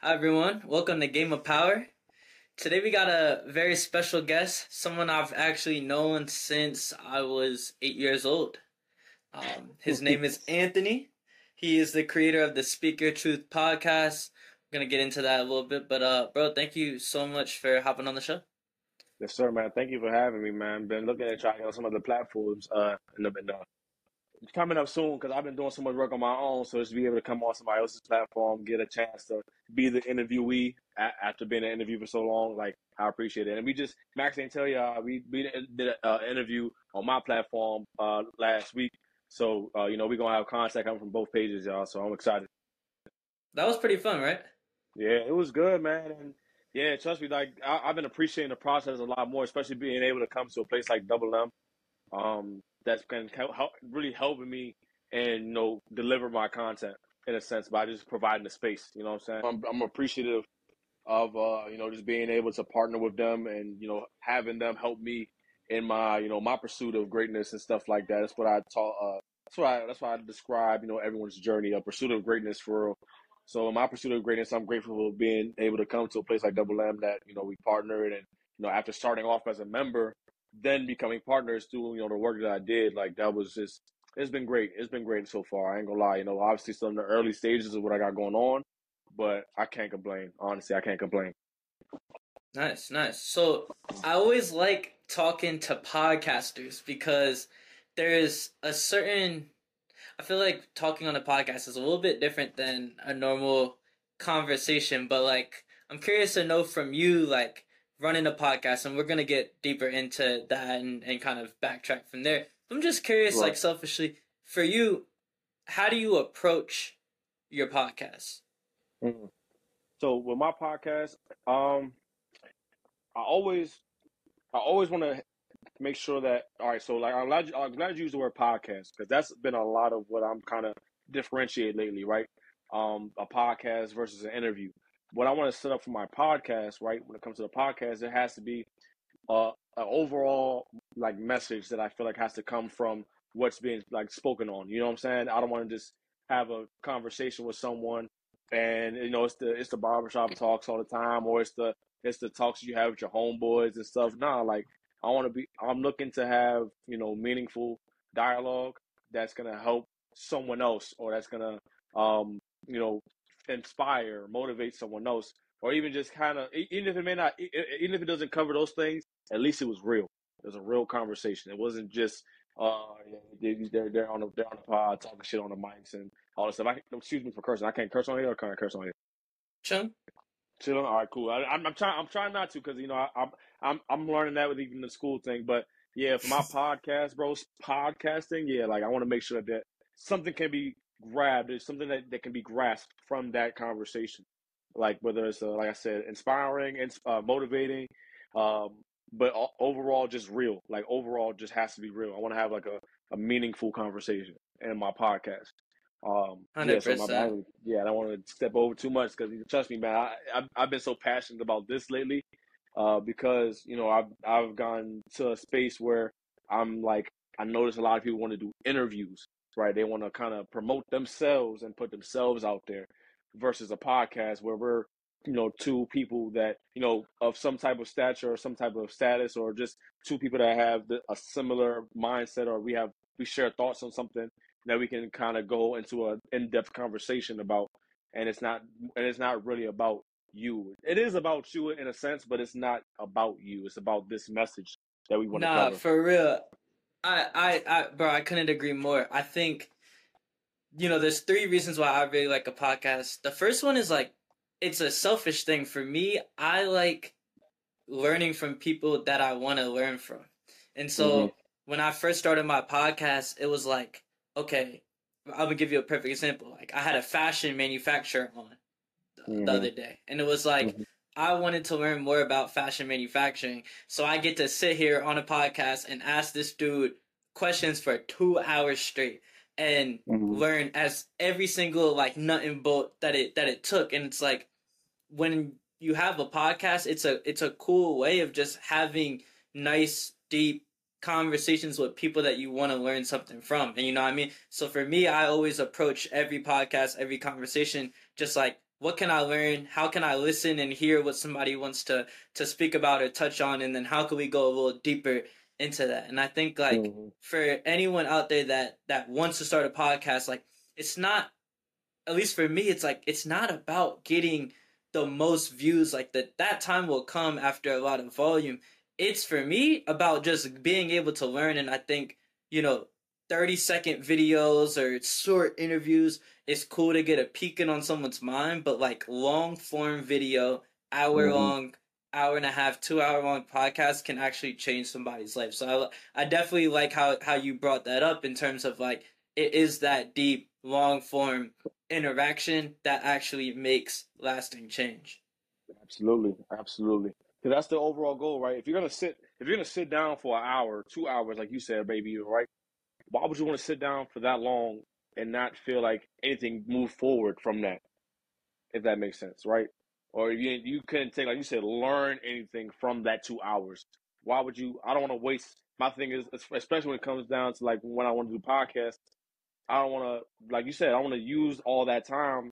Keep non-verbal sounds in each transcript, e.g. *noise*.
Hi everyone, welcome to Game of Power. Today we got a very special guest, someone I've actually known since I was eight years old. Um, his name is *laughs* Anthony. He is the creator of the Speak Your Truth podcast. I'm gonna get into that a little bit, but uh, bro, thank you so much for hopping on the show. Yes, sir, man. Thank you for having me, man. Been looking at trying on some other platforms, uh, and I've been uh, coming up soon because I've been doing so much work on my own. So just be able to come on somebody else's platform, get a chance to be the interviewee a- after being an interview for so long, like I appreciate it. And we just Max didn't tell you, uh, we we did an interview on my platform uh, last week. So uh, you know we're gonna have contact coming from both pages, y'all. So I'm excited. That was pretty fun, right? Yeah, it was good, man. And yeah, trust me, like I, have been appreciating the process a lot more, especially being able to come to a place like Double M. Um, that's been help, really helping me and you know deliver my content in a sense by just providing the space. You know what I'm saying? I'm, I'm appreciative of uh, you know just being able to partner with them and you know having them help me in my you know my pursuit of greatness and stuff like that. That's what I taught. Uh, that's why that's why I describe you know everyone's journey, a pursuit of greatness for. So in my pursuit of greatness, I'm grateful for being able to come to a place like Double M that you know we partnered and you know after starting off as a member then becoming partners through you know the work that I did, like that was just it's been great. It's been great so far. I ain't gonna lie. You know, obviously still in the early stages of what I got going on, but I can't complain. Honestly, I can't complain. Nice, nice. So I always like talking to podcasters because there's a certain I feel like talking on a podcast is a little bit different than a normal conversation, but like I'm curious to know from you like running a podcast, and we're gonna get deeper into that and, and kind of backtrack from there. I'm just curious, right. like selfishly, for you, how do you approach your podcast? Mm-hmm. So with my podcast, um, I always, I always want to make sure that all right. So like, I'm glad you, I'm glad you use the word podcast because that's been a lot of what I'm kind of differentiate lately, right? Um, a podcast versus an interview what I want to set up for my podcast, right? When it comes to the podcast, it has to be uh, an overall like message that I feel like has to come from what's being like spoken on. You know what I'm saying? I don't want to just have a conversation with someone and you know it's the it's the barbershop talks all the time or it's the it's the talks you have with your homeboys and stuff. Nah, like I want to be I'm looking to have, you know, meaningful dialogue that's going to help someone else or that's going to um, you know, inspire, motivate someone else, or even just kind of, even if it may not, even if it doesn't cover those things, at least it was real. It was a real conversation. It wasn't just, uh, they're, they're on the they're on the pod talking shit on the mics and all this stuff. I excuse me for cursing. I can't curse on here or can I curse on here? Chill. Chill. All right, cool. I, am trying. I'm trying not to because you know I, I'm I'm I'm learning that with even the school thing. But yeah, for my *laughs* podcast, bro, podcasting, yeah, like I want to make sure that something can be grabbed. There's something that, that can be grasped from that conversation. Like whether it's, uh, like I said, inspiring and uh, motivating, um, but overall just real. Like overall just has to be real. I want to have like a, a meaningful conversation in my podcast. Um, 100%. yeah, so my, yeah, I don't want to step over too much because trust me, man, I, I've, I've been so passionate about this lately uh, because you know I've I've gone to a space where I'm like I notice a lot of people want to do interviews right? They want to kind of promote themselves and put themselves out there versus a podcast where we're, you know, two people that, you know, of some type of stature or some type of status or just two people that have the, a similar mindset or we have, we share thoughts on something that we can kind of go into an in-depth conversation about. And it's not, and it's not really about you. It is about you in a sense, but it's not about you. It's about this message that we want nah, to cover. Nah, for real. I, I, I, bro, I couldn't agree more. I think, you know, there's three reasons why I really like a podcast. The first one is like, it's a selfish thing for me. I like learning from people that I want to learn from. And so mm-hmm. when I first started my podcast, it was like, okay, I'm gonna give you a perfect example. Like I had a fashion manufacturer on mm-hmm. the other day, and it was like, mm-hmm. I wanted to learn more about fashion manufacturing. So I get to sit here on a podcast and ask this dude questions for two hours straight and mm-hmm. learn as every single like nut and bolt that it that it took. And it's like when you have a podcast, it's a it's a cool way of just having nice, deep conversations with people that you want to learn something from. And you know what I mean? So for me, I always approach every podcast, every conversation just like what can I learn? How can I listen and hear what somebody wants to to speak about or touch on, and then how can we go a little deeper into that? And I think like mm-hmm. for anyone out there that that wants to start a podcast, like it's not, at least for me, it's like it's not about getting the most views. Like that that time will come after a lot of volume. It's for me about just being able to learn, and I think you know 30 second videos or short interviews it's cool to get a peeking on someone's mind but like long form video hour mm-hmm. long hour and a half two hour long podcast can actually change somebody's life. So I, I definitely like how how you brought that up in terms of like it is that deep long form interaction that actually makes lasting change. Absolutely absolutely. Because that's the overall goal right? If you're gonna sit if you're gonna sit down for an hour two hours like you said baby right why would you want to sit down for that long and not feel like anything moved forward from that? If that makes sense, right? Or you you couldn't take like you said, learn anything from that two hours. Why would you? I don't want to waste. My thing is, especially when it comes down to like when I want to do podcasts, I don't want to, like you said, I want to use all that time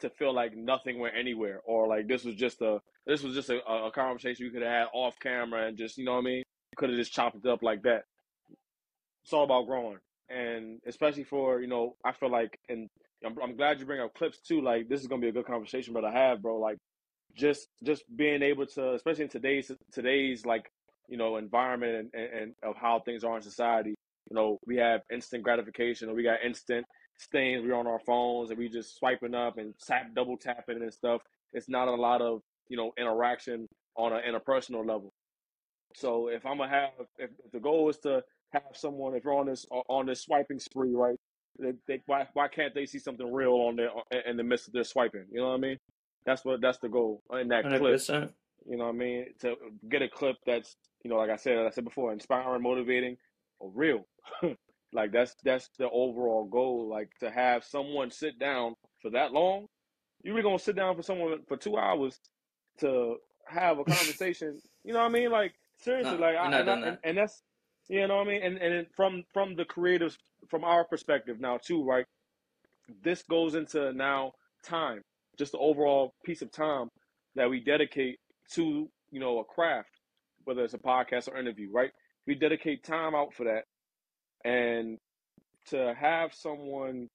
to feel like nothing went anywhere, or like this was just a this was just a, a conversation we could have had off camera and just you know what I mean. Could have just chopped it up like that it's all about growing, and especially for you know, I feel like, and I'm, I'm glad you bring up clips too. Like this is gonna be a good conversation, but I have, bro. Like just just being able to, especially in today's today's like you know environment and, and, and of how things are in society. You know, we have instant gratification, or we got instant things. We're on our phones and we just swiping up and tap, double tapping and stuff. It's not a lot of you know interaction on an interpersonal level. So if I'm gonna have, if the goal is to have someone if you're on this on this swiping spree, right? They, they, why why can't they see something real on there in the midst of their swiping? You know what I mean? That's what that's the goal uh, in that 100%. clip. You know what I mean? To get a clip that's you know, like I said, like I said before, inspiring, motivating, or real. *laughs* like that's that's the overall goal. Like to have someone sit down for that long. You really gonna sit down for someone for two hours to have a *laughs* conversation? you know what I mean? Like seriously, no, like I, and, I, and, and that's you know what I mean? And and from from the creatives, from our perspective now too, right? This goes into now time, just the overall piece of time that we dedicate to you know a craft, whether it's a podcast or interview, right? We dedicate time out for that, and to have someone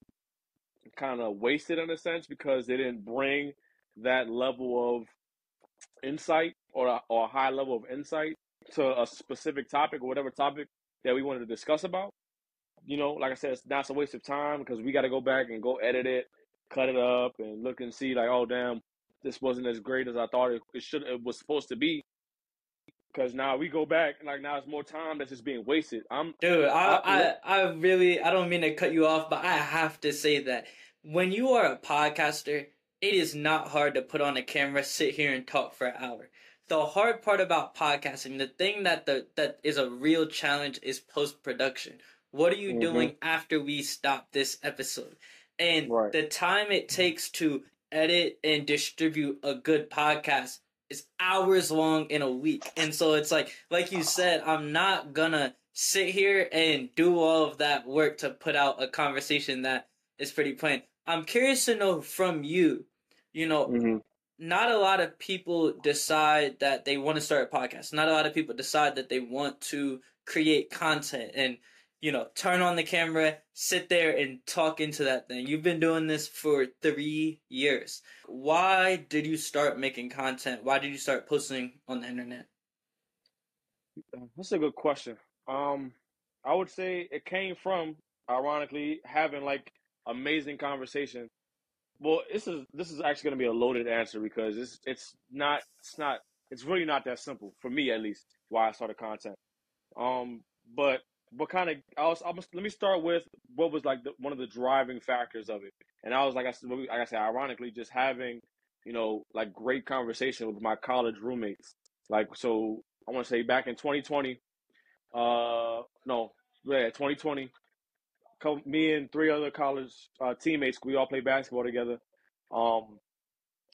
kind of wasted in a sense because they didn't bring that level of insight or a, or a high level of insight to a specific topic or whatever topic that we wanted to discuss about. You know, like I said, it's not a waste of time because we got to go back and go edit it, cut it up, and look and see like, oh damn, this wasn't as great as I thought it, it should it was supposed to be. Because now we go back and like now it's more time that's just being wasted. I'm dude. I, I I I really I don't mean to cut you off, but I have to say that when you are a podcaster, it is not hard to put on a camera, sit here, and talk for an hour the hard part about podcasting, the thing that the that is a real challenge is post production. What are you mm-hmm. doing after we stop this episode? And right. the time it takes to edit and distribute a good podcast is hours long in a week. And so it's like like you said, I'm not gonna sit here and do all of that work to put out a conversation that is pretty plain. I'm curious to know from you, you know, mm-hmm not a lot of people decide that they want to start a podcast. Not a lot of people decide that they want to create content and you know turn on the camera, sit there and talk into that thing. You've been doing this for 3 years. Why did you start making content? Why did you start posting on the internet? That's a good question. Um I would say it came from ironically having like amazing conversation well, this is this is actually going to be a loaded answer because it's it's not it's not it's really not that simple for me at least. Why I started content, um, but what kind of I was, I let me start with what was like the, one of the driving factors of it, and I was like I said like I said ironically just having you know like great conversation with my college roommates. Like so, I want to say back in 2020, uh, no, yeah, 2020 me and three other college uh, teammates, we all play basketball together. Um,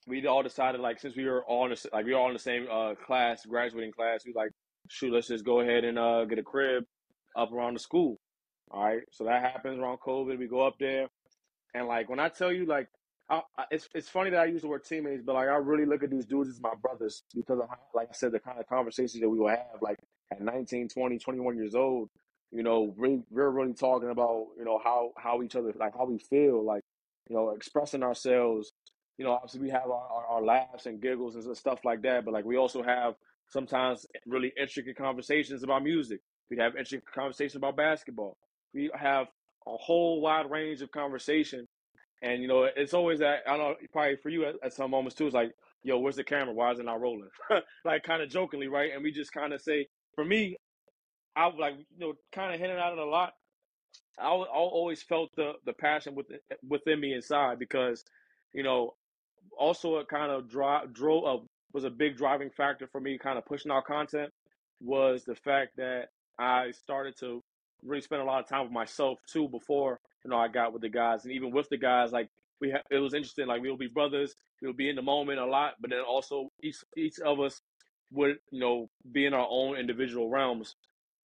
we all decided like since we were all in the, like we were all in the same uh, class, graduating class, we like shoot, let's just go ahead and uh, get a crib up around the school. All right, so that happens around COVID. We go up there, and like when I tell you, like I, I, it's it's funny that I use the word teammates, but like I really look at these dudes as my brothers because of like I said, the kind of conversations that we will have, like at 19, 20, 21 years old, you know, we, we're really talking about, you know, how how each other, like how we feel, like, you know, expressing ourselves. You know, obviously we have our, our, our laughs and giggles and stuff like that, but like we also have sometimes really intricate conversations about music. We have intricate conversations about basketball. We have a whole wide range of conversation and you know, it's always that I don't know, probably for you at, at some moments too. It's like, yo, where's the camera? Why is it not rolling? *laughs* like kind of jokingly, right? And we just kind of say, for me, I like you know, kind of hinting at it a lot. I, I always felt the the passion within within me inside because, you know, also it kind of drive drove uh, was a big driving factor for me, kind of pushing out content. Was the fact that I started to really spend a lot of time with myself too before you know I got with the guys, and even with the guys, like we ha- it was interesting. Like we'll be brothers, we'll be in the moment a lot, but then also each each of us would you know be in our own individual realms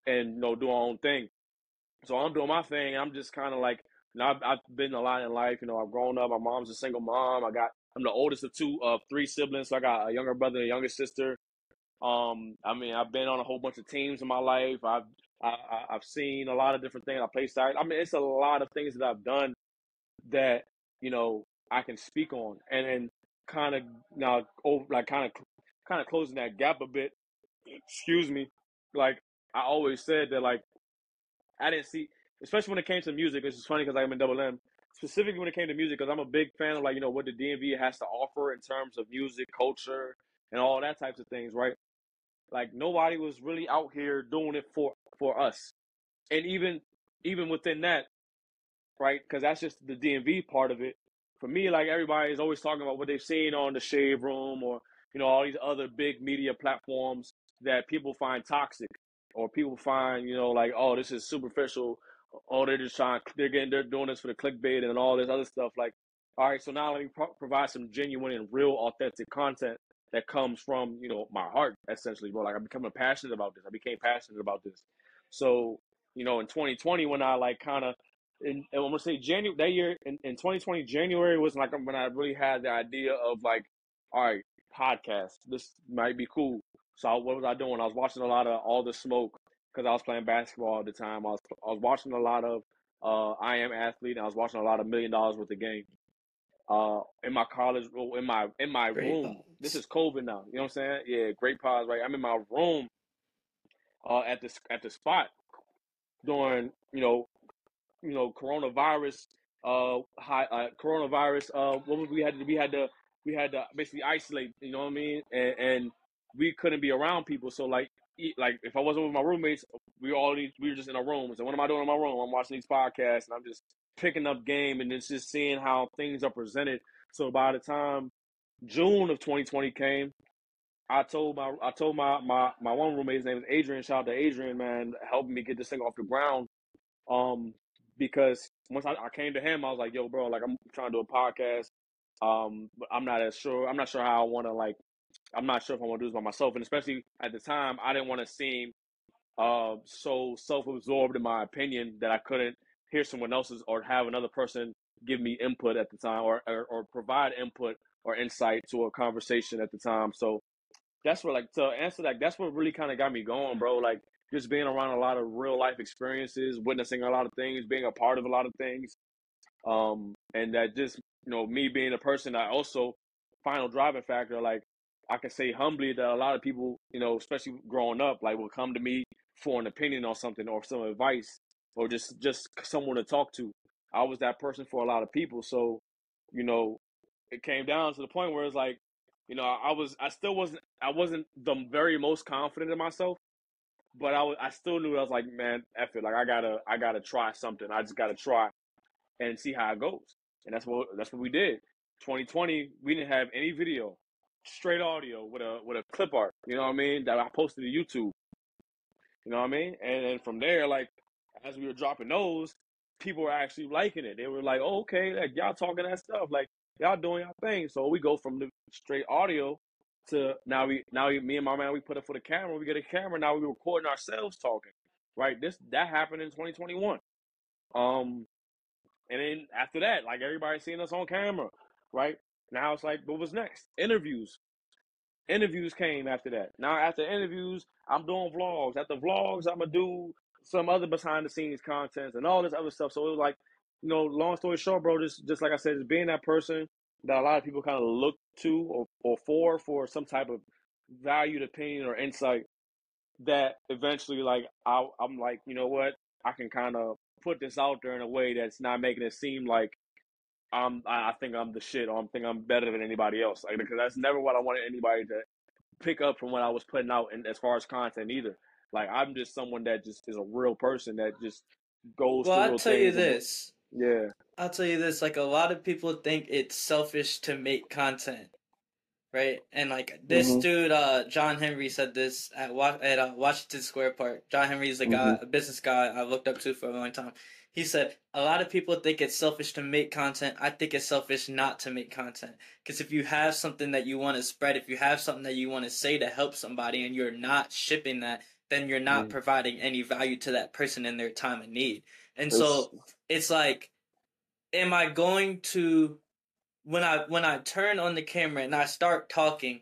and you know do our own thing. So I'm doing my thing. I'm just kind of like you know I've, I've been a lot in life. You know I've grown up. My mom's a single mom. I got I'm the oldest of two of three siblings. So I got a younger brother and a younger sister. Um, I mean, I've been on a whole bunch of teams in my life. I've I, have seen a lot of different things. I play side. I mean, it's a lot of things that I've done that you know I can speak on, and then kind of now over like kind of kind of closing that gap a bit. Excuse me. Like I always said that like I didn't see, especially when it came to music. Is funny because I'm in Double M. Specifically when it came to music, because I'm a big fan of like you know what the DMV has to offer in terms of music, culture, and all that types of things, right? Like nobody was really out here doing it for for us, and even even within that, right? Because that's just the DMV part of it. For me, like everybody is always talking about what they've seen on the Shade Room or you know all these other big media platforms that people find toxic or people find you know like oh this is superficial. Oh, they're just trying. They're getting. They're doing this for the clickbait and all this other stuff. Like, all right, so now let me pro- provide some genuine and real, authentic content that comes from you know my heart essentially bro like i'm becoming passionate about this i became passionate about this so you know in 2020 when i like kind of and i'm gonna say january that year in, in 2020 january was like when i really had the idea of like all right podcast this might be cool so I, what was i doing i was watching a lot of all the smoke because i was playing basketball at the time i was, I was watching a lot of uh, i am athlete and i was watching a lot of million dollars worth of game uh in my college in my in my great room. Pods. This is COVID now. You know what I'm saying? Yeah, great pause, right? I'm in my room uh at this at the spot during, you know, you know, coronavirus uh high uh coronavirus uh what was we had to we had to we had to basically isolate, you know what I mean? And and we couldn't be around people. So like like if I wasn't with my roommates, we all we were just in a room. So what am I doing in my room? I'm watching these podcasts and I'm just picking up game and it's just seeing how things are presented. So by the time June of 2020 came, I told my I told my my my one roommate's name is Adrian. Shout out to Adrian, man, helping me get this thing off the ground. Um, because once I, I came to him, I was like, "Yo, bro, like I'm trying to do a podcast. Um, but I'm not as sure. I'm not sure how I want to like. I'm not sure if I want to do this by myself. And especially at the time, I didn't want to seem uh so self-absorbed in my opinion that I couldn't hear someone else's or have another person give me input at the time or, or, or provide input or insight to a conversation at the time. So that's what like to answer that, that's what really kind of got me going, bro. Like just being around a lot of real life experiences, witnessing a lot of things, being a part of a lot of things. Um, and that just, you know, me being a person that also final driving factor, like I can say humbly that a lot of people, you know, especially growing up, like will come to me for an opinion on something or some advice or just just someone to talk to. I was that person for a lot of people. So, you know, it came down to the point where it's like, you know, I was I still wasn't I wasn't the very most confident in myself, but I was I still knew I was like, man, it, like I gotta I gotta try something. I just gotta try and see how it goes. And that's what that's what we did. 2020, we didn't have any video, straight audio with a with a clip art. You know what I mean? That I posted to YouTube. You know what I mean? And then from there, like as we were dropping those, people were actually liking it. They were like, "Oh, okay, like y'all talking that stuff, like y'all doing y'all thing." So we go from the straight audio to now we now we, me and my man we put it for the camera. We get a camera now. We recording ourselves talking. Right. This that happened in 2021. Um, and then after that, like everybody seeing us on camera. right? Now it's like, what was next? Interviews. Interviews came after that. Now after interviews, I'm doing vlogs. After vlogs, I'm gonna do some other behind the scenes content and all this other stuff. So it was like, you know, long story short, bro, just just like I said, just being that person that a lot of people kind of look to or, or for for some type of valued opinion or insight that eventually like I, I'm like, you know what, I can kind of put this out there in a way that's not making it seem like I'm I think I'm the shit or I think I'm better than anybody else. Like because that's never what I wanted anybody to pick up from what I was putting out and as far as content either. Like I'm just someone that just is a real person that just goes. Well, I'll tell you this. Yeah. I'll tell you this. Like a lot of people think it's selfish to make content, right? And like this mm-hmm. dude, uh, John Henry said this at at uh, Washington Square Park. John Henry is a guy, mm-hmm. a business guy I looked up to for a long time. He said a lot of people think it's selfish to make content. I think it's selfish not to make content. Because if you have something that you want to spread, if you have something that you want to say to help somebody, and you're not shipping that, then you're not mm. providing any value to that person in their time of need. And it's, so it's like, am I going to when I when I turn on the camera and I start talking,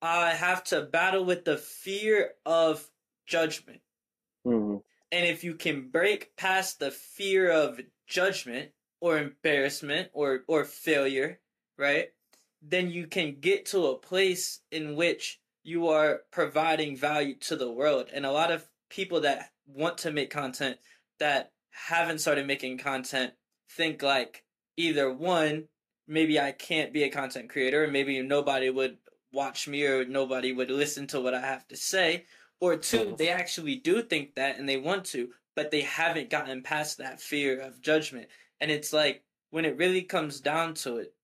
I have to battle with the fear of judgment. Mm-hmm. And if you can break past the fear of judgment or embarrassment or or failure, right? Then you can get to a place in which you are providing value to the world. And a lot of people that want to make content that haven't started making content think like either one, maybe I can't be a content creator, and maybe nobody would watch me or nobody would listen to what I have to say, or two, they actually do think that and they want to, but they haven't gotten past that fear of judgment. And it's like when it really comes down to it,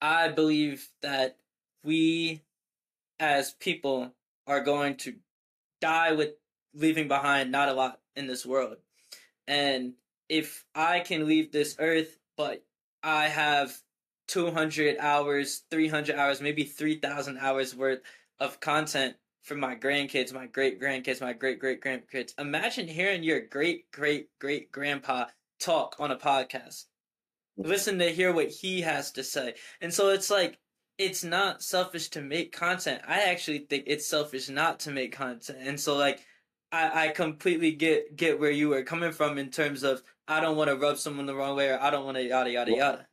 I believe that we as people are going to die with leaving behind not a lot in this world. And if I can leave this earth, but I have 200 hours, 300 hours, maybe 3,000 hours worth of content for my grandkids, my great grandkids, my great great grandkids. Imagine hearing your great great great grandpa talk on a podcast. Listen to hear what he has to say. And so it's like it's not selfish to make content. I actually think it's selfish not to make content. And so like I, I completely get get where you were coming from in terms of I don't want to rub someone the wrong way or I don't want to yada yada yada.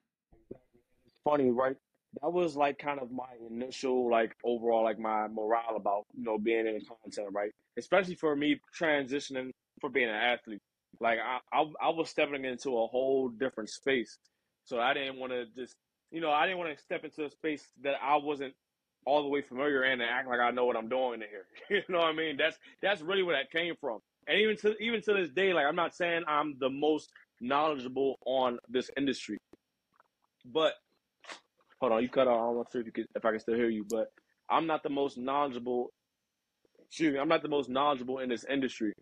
Funny, right? That was like kind of my initial like overall like my morale about you know being in content, right? Especially for me transitioning for being an athlete. Like I I, I was stepping into a whole different space, so I didn't want to just you know, I didn't want to step into a space that I wasn't all the way familiar in and act like I know what I'm doing in here. *laughs* you know what I mean? That's that's really where that came from. And even to even to this day, like I'm not saying I'm the most knowledgeable on this industry, but hold on, you cut off. I'm not sure if you could, if I can still hear you, but I'm not the most knowledgeable. Excuse me, I'm not the most knowledgeable in this industry.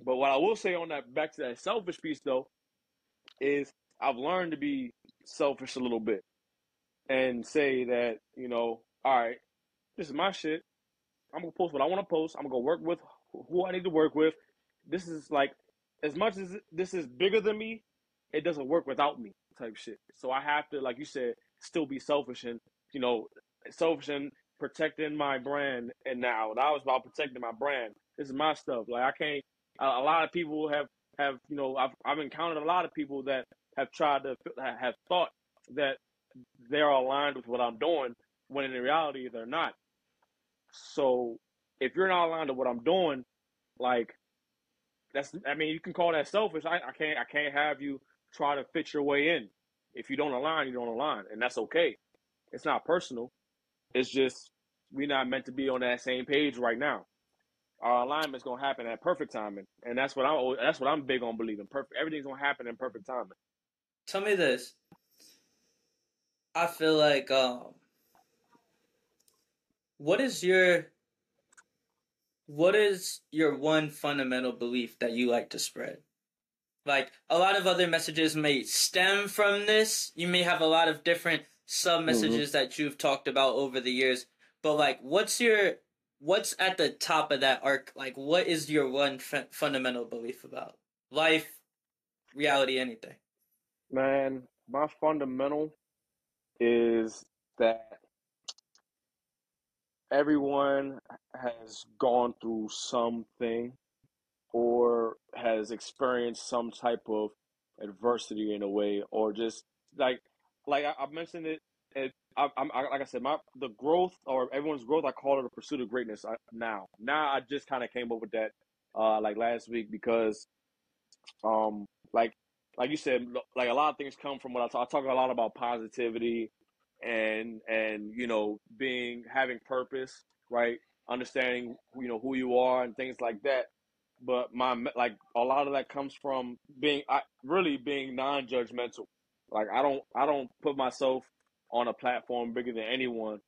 But what I will say on that, back to that selfish piece though, is I've learned to be selfish a little bit and say that, you know, all right, this is my shit. I'm gonna post what I want to post. I'm gonna go work with who I need to work with. This is like as much as this is bigger than me, it doesn't work without me type shit. So I have to, like you said, still be selfish and you know, selfish and protecting my brand. And now that was about protecting my brand. This is my stuff. Like I can't. A, a lot of people have have you know I've I've encountered a lot of people that have tried to have thought that they're aligned with what I'm doing when in reality they're not. So if you're not aligned with what I'm doing, like that's I mean you can call that selfish. I, I can't I can't have you try to fit your way in. If you don't align, you don't align, and that's okay. It's not personal. It's just we're not meant to be on that same page right now. Our alignment's gonna happen at perfect timing, and that's what I'm. That's what I'm big on believing. Perfect. Everything's gonna happen in perfect timing tell me this. I feel like um what is your what is your one fundamental belief that you like to spread? Like a lot of other messages may stem from this. You may have a lot of different sub messages mm-hmm. that you've talked about over the years, but like what's your what's at the top of that arc? Like what is your one f- fundamental belief about life, reality, anything? Man, my fundamental is that everyone has gone through something or has experienced some type of adversity in a way, or just like like I, I mentioned it. it I, am like I said, my the growth or everyone's growth. I call it a pursuit of greatness. I, now, now I just kind of came up with that uh, like last week because, um, like like you said, like a lot of things come from what I talk. I talk a lot about positivity and and you know being having purpose, right? Understanding you know who you are and things like that but my like a lot of that comes from being I really being non-judgmental. Like I don't I don't put myself on a platform bigger than anyone,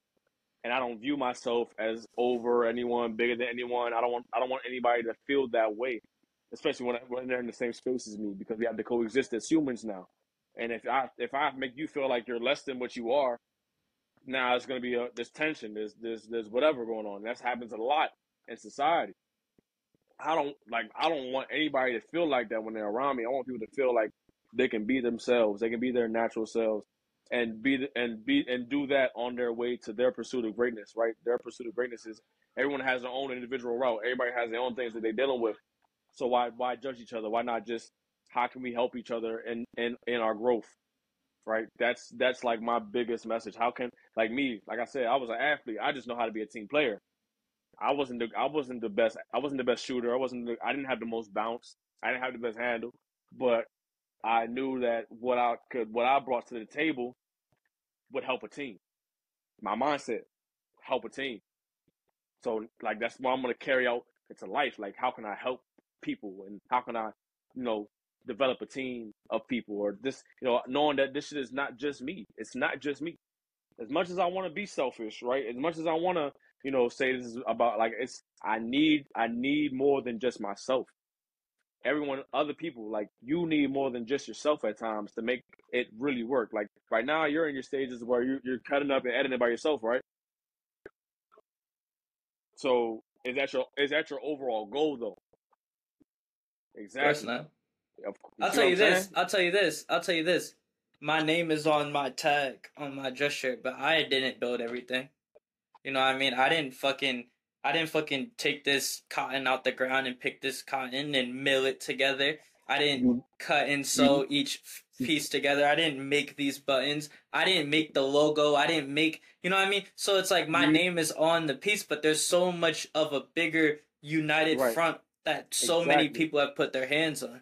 and I don't view myself as over anyone, bigger than anyone. I don't want I don't want anybody to feel that way, especially when when they're in the same space as me because we have to coexist as humans now. And if I if I make you feel like you're less than what you are, now it's going to be uh, a there's tension, there's there's there's whatever going on. That happens a lot in society. I don't like I don't want anybody to feel like that when they're around me. I want people to feel like they can be themselves. They can be their natural selves and be and be and do that on their way to their pursuit of greatness, right? Their pursuit of greatness is everyone has their own individual route. Everybody has their own things that they're dealing with. So why why judge each other? Why not just how can we help each other in in, in our growth? Right? That's that's like my biggest message. How can like me, like I said, I was an athlete. I just know how to be a team player. I wasn't the I wasn't the best I wasn't the best shooter. I wasn't the, I didn't have the most bounce. I didn't have the best handle, but I knew that what I could what I brought to the table would help a team. My mindset help a team. So like that's what I'm gonna carry out into life. Like how can I help people and how can I, you know, develop a team of people or this, you know, knowing that this shit is not just me. It's not just me. As much as I want to be selfish, right? As much as I want to you know, say this is about like it's I need I need more than just myself. Everyone, other people, like you need more than just yourself at times to make it really work. Like right now, you're in your stages where you're, you're cutting up and editing by yourself, right? So is that your is that your overall goal though? Exactly. I'll tell you this. I'll tell you this. I'll tell you this. My name is on my tag on my dress shirt, but I didn't build everything. You know what I mean? I didn't fucking I didn't fucking take this cotton out the ground and pick this cotton and mill it together. I didn't mm-hmm. cut and sew mm-hmm. each piece together. I didn't make these buttons. I didn't make the logo. I didn't make, you know what I mean? So it's like my mm-hmm. name is on the piece, but there's so much of a bigger united right. front that so exactly. many people have put their hands on.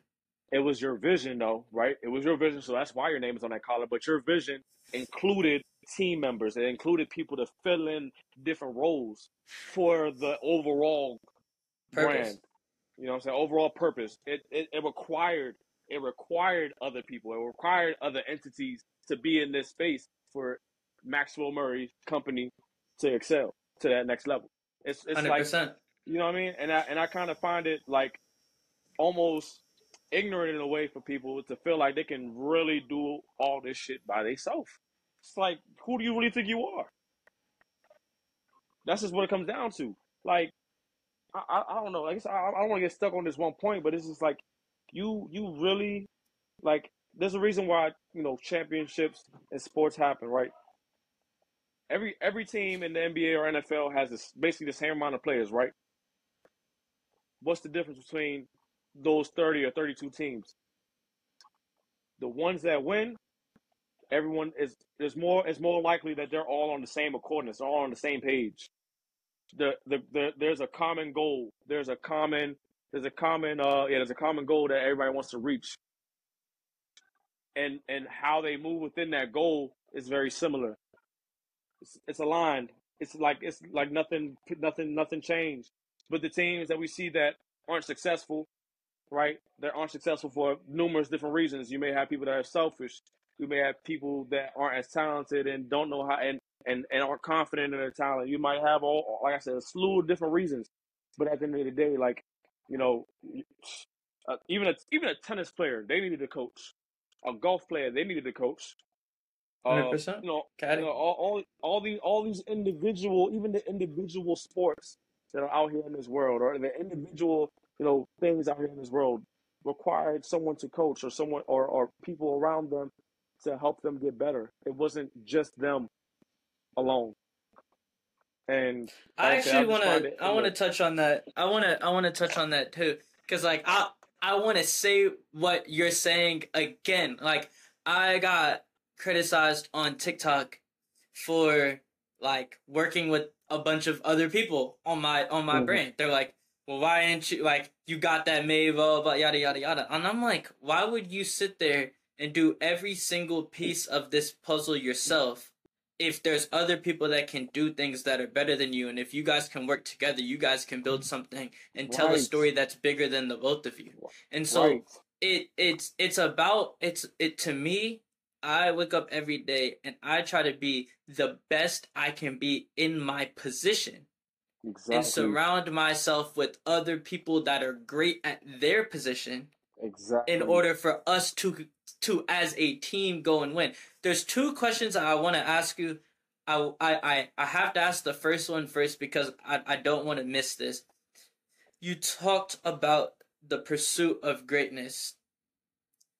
It was your vision though, right? It was your vision, so that's why your name is on that collar, but your vision included team members. It included people to fill in different roles for the overall purpose. brand. You know what I'm saying? Overall purpose. It, it it required it required other people. It required other entities to be in this space for Maxwell Murray's company to excel to that next level. It's it's 100%. like you know what I mean? And I and I kind of find it like almost ignorant in a way for people to feel like they can really do all this shit by themselves. It's like, who do you really think you are? That's just what it comes down to. Like, I, I, I don't know. Like, I, I don't want to get stuck on this one point, but it's just like, you, you really, like, there's a reason why you know championships and sports happen, right? Every every team in the NBA or NFL has this basically the same amount of players, right? What's the difference between those 30 or 32 teams? The ones that win everyone is there's more it's more likely that they're all on the same accordance, all on the same page. The, the the there's a common goal. There's a common there's a common uh yeah there's a common goal that everybody wants to reach. And and how they move within that goal is very similar. It's, it's aligned. It's like it's like nothing nothing nothing changed. But the teams that we see that aren't successful, right? They aren't successful for numerous different reasons. You may have people that are selfish you may have people that aren't as talented and don't know how and and, and aren't confident in their talent. You might have all like I said, a slew of different reasons. But at the end of the day, like you know, uh, even a even a tennis player, they needed a coach. A golf player, they needed a coach. Uh, you know, you know all, all all these all these individual, even the individual sports that are out here in this world, or the individual you know things out here in this world, required someone to coach or someone or or people around them to help them get better. It wasn't just them alone. And I actually want to I want to touch on that. I want to. I want to touch on that too, because like I. I want to say what you're saying again. Like I got criticized on TikTok for like working with a bunch of other people on my on my Mhm. brand. They're like, "Well, why didn't you like you got that made blah blah yada yada yada?" And I'm like, "Why would you sit there and do every single piece of this puzzle yourself?" If there's other people that can do things that are better than you, and if you guys can work together, you guys can build something and tell a story that's bigger than the both of you. And so right. it it's it's about it's it to me i wake up every day and i try to be the best i can be in my position Exactly. and surround myself with other people that are great at their position exactly. in order for us to to as a team go and win. There's two questions i want to ask you. I, I i i have to ask the first one first because i, I don't want to miss this. You talked about the pursuit of greatness.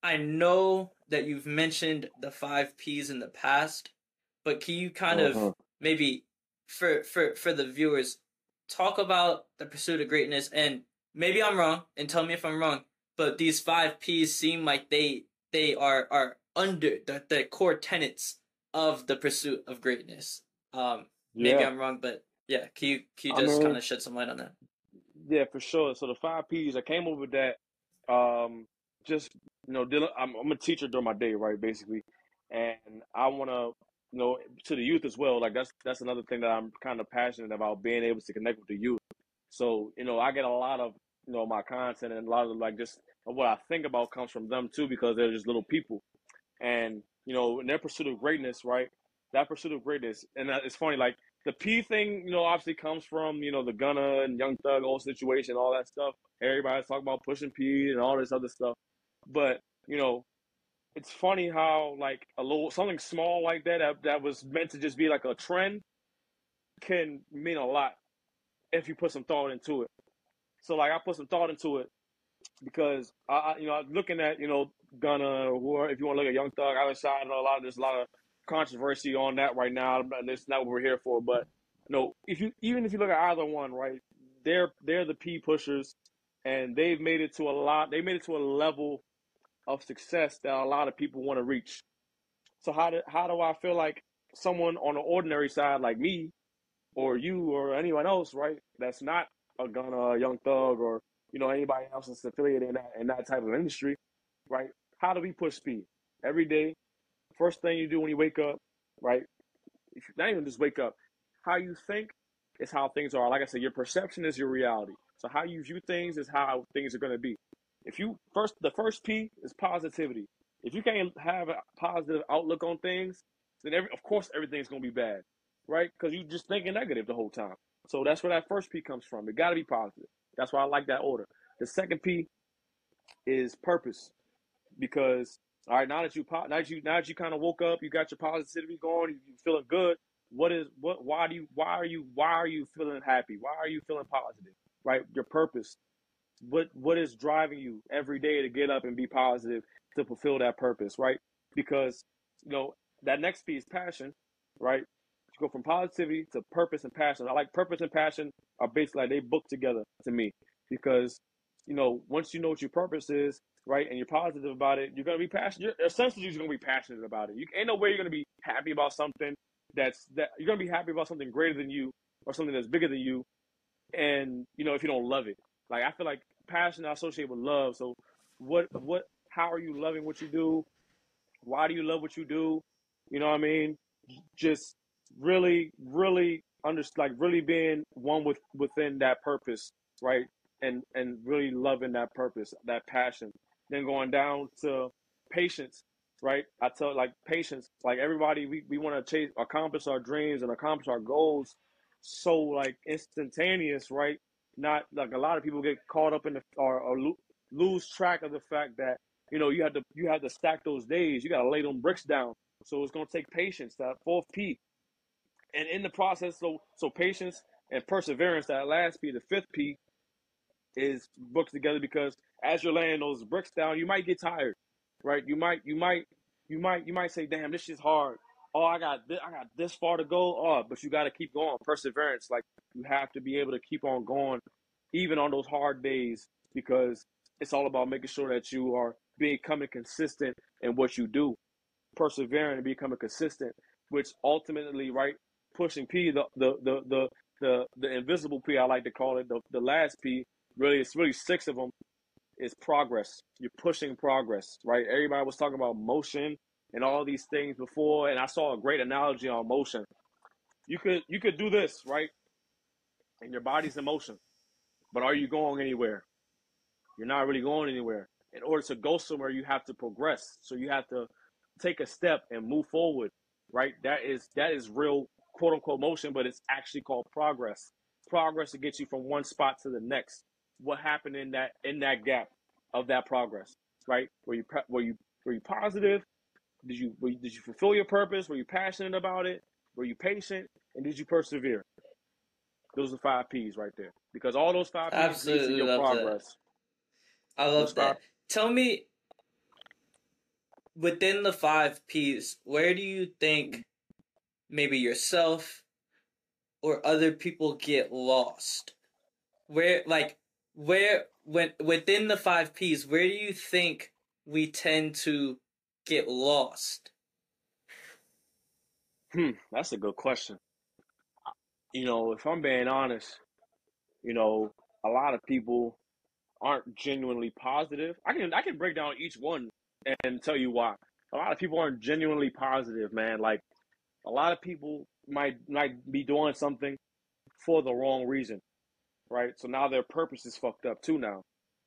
I know that you've mentioned the five p's in the past but can you kind of Mhm. maybe for for for the viewers talk about the pursuit of greatness? And maybe i'm wrong and tell me if i'm wrong but these five p's seem like they they are are under the, the core tenets of the pursuit of greatness um maybe yeah. i'm wrong but yeah can you can you I just mean- kind of shed some light on that Yeah, for sure. So the five P's, I came up with that. Um, just you know, dealing. I'm, I'm a teacher during my day, right? Basically, and I want to, you know, to the youth as well. Like that's that's another thing that I'm kind of passionate about, being able to connect with the youth. So you know, I get a lot of you know my content and a lot of like just what I think about comes from them too, because they're just little people, and you know, in their pursuit of greatness, right? That pursuit of greatness, and it's funny, like the P thing, you know, obviously comes from, you know, the Gunna and Young Thug whole situation, all that stuff. Everybody's talking about pushing P and all this other stuff. But, you know, it's funny how like a little something small like that, that that was meant to just be like a trend can mean a lot if you put some thought into it. So like I put some thought into it because I, you know, looking at, you know, Gunna or if you want to look at Young Thug, I was I know a lot of there's a lot of controversy on that right now. That's not what we're here for. But no, if you even if you look at either one, right, they're they're the P pushers, and they've made it to a lot. They made it to a level of success that a lot of people want to reach. So how do how do I feel like someone on the ordinary side like me, or you, or anyone else, right? That's not a Gunna, a Young Thug, or you know anybody else that's affiliated in that in that type of industry, right? How do we push P every day? First thing you do when you wake up, right? If you, not even just wake up, how you think is how things are. Like I said, your perception is your reality. So how you view things is how things are going to be. If you first, the first P is positivity. If you can't have a positive outlook on things, then every, of course everything's going to be bad, right? Because you're just thinking negative the whole time. So that's where that first P comes from. It got to be positive. That's why I like that order. The second P is purpose, because all right, now that you now that you now that you kind of woke up, you got your positivity going, you feeling good. What is what? Why do you? Why are you? Why are you feeling happy? Why are you feeling positive? Right, your purpose. What what is driving you every day to get up and be positive to fulfill that purpose? Right, because you know that next piece, passion. Right, you go from positivity to purpose and passion. I like purpose and passion are basically like they book together to me because you know once you know what your purpose is, right, and you're positive about it, you're gonna be passionate. You're, essentially, you're gonna be passionate about it. You ain't no way you're gonna be happy about something that's that you're gonna be happy about something greater than you or something that's bigger than you, and you know if you don't love it. Like I feel like passion I associate with love. So what what how are you loving what you do? Why do you love what you do? You know what I mean? Just really, really under like really being one with within that purpose, right? And and really loving that purpose, that passion. Then going down to patience, right? I tell like patience, like everybody, we, we want to chase, accomplish our dreams and accomplish our goals so like instantaneous, right? Not like a lot of people get caught up in the or, or lo- lose track of the fact that you know you have to you have to stack those days. You got to lay them bricks down. So it's gonna take patience. That fourth P, and in the process, so so patience and perseverance. That last P, the fifth P, is booked together because as you're laying those bricks down, you might get tired, right? You might you might you might you might say, damn, this shit's hard. Oh, I got this, I got this far to go. Oh, but you got to keep going. Perseverance, like you have to be able to keep on going, even on those hard days, because it's all about making sure that you are becoming consistent in what you do, persevering and becoming consistent, which ultimately, right, pushing P, the the the the the, the invisible P, I like to call it, the, the last P, really, it's really six of them, is progress. You're pushing progress, right? Everybody was talking about motion and all these things before, and I saw a great analogy on motion. You could you could do this, right? And your body's in motion. But are you going anywhere? You're not really going anywhere. In order to go somewhere, you have to progress. So you have to take a step and move forward, right? That is that is real quote unquote motion, but it's actually called progress. Progress to get you from one spot to the next. What happened in that in that gap of that progress, right? Were you were you were you positive? Did you, were you did you fulfill your purpose? Were you passionate about it? Were you patient? And did you persevere? Those are five P's right there. Because all those five P's Absolutely your love progress. That. I love those that. Five, Tell me within the five P's, where do you think maybe yourself or other people get lost? Where like where when within the five P's, where do you think we tend to get lost? Hmm, that's a good question. You know, if I'm being honest, you know, a lot of people aren't genuinely positive. I can I can break down each one and tell you why. A lot of people aren't genuinely positive, man. Like a lot of people might might be doing something for the wrong reason, right? So now their purpose is fucked up too now,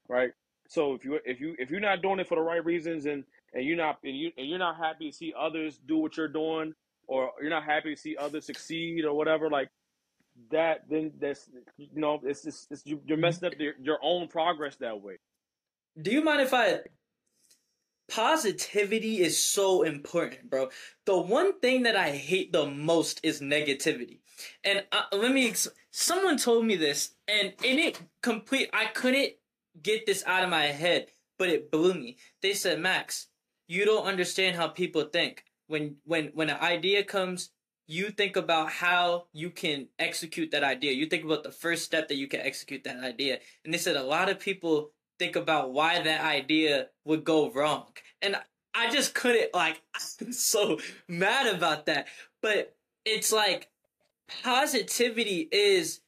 right? So if you if you if you're not doing it for the right reasons and and you're not and you and you're not happy to see others do what you're doing or you're not happy to see others succeed or whatever, like that, then that's you know it's just it's, you're messing up your own progress that way. Do you mind if I positivity is so important, bro. The one thing that I hate the most is negativity. And uh, let me, ex- someone told me this, and in it complete, I couldn't get this out of my head, but it blew me. They said, Max, you don't understand how people think. When when when an idea comes, you think about how you can execute that idea. You think about the first step that you can execute that idea. And they said a lot of people think about why that idea would go wrong. And I just couldn't like *laughs* I'm so mad about that. But it's like positivity is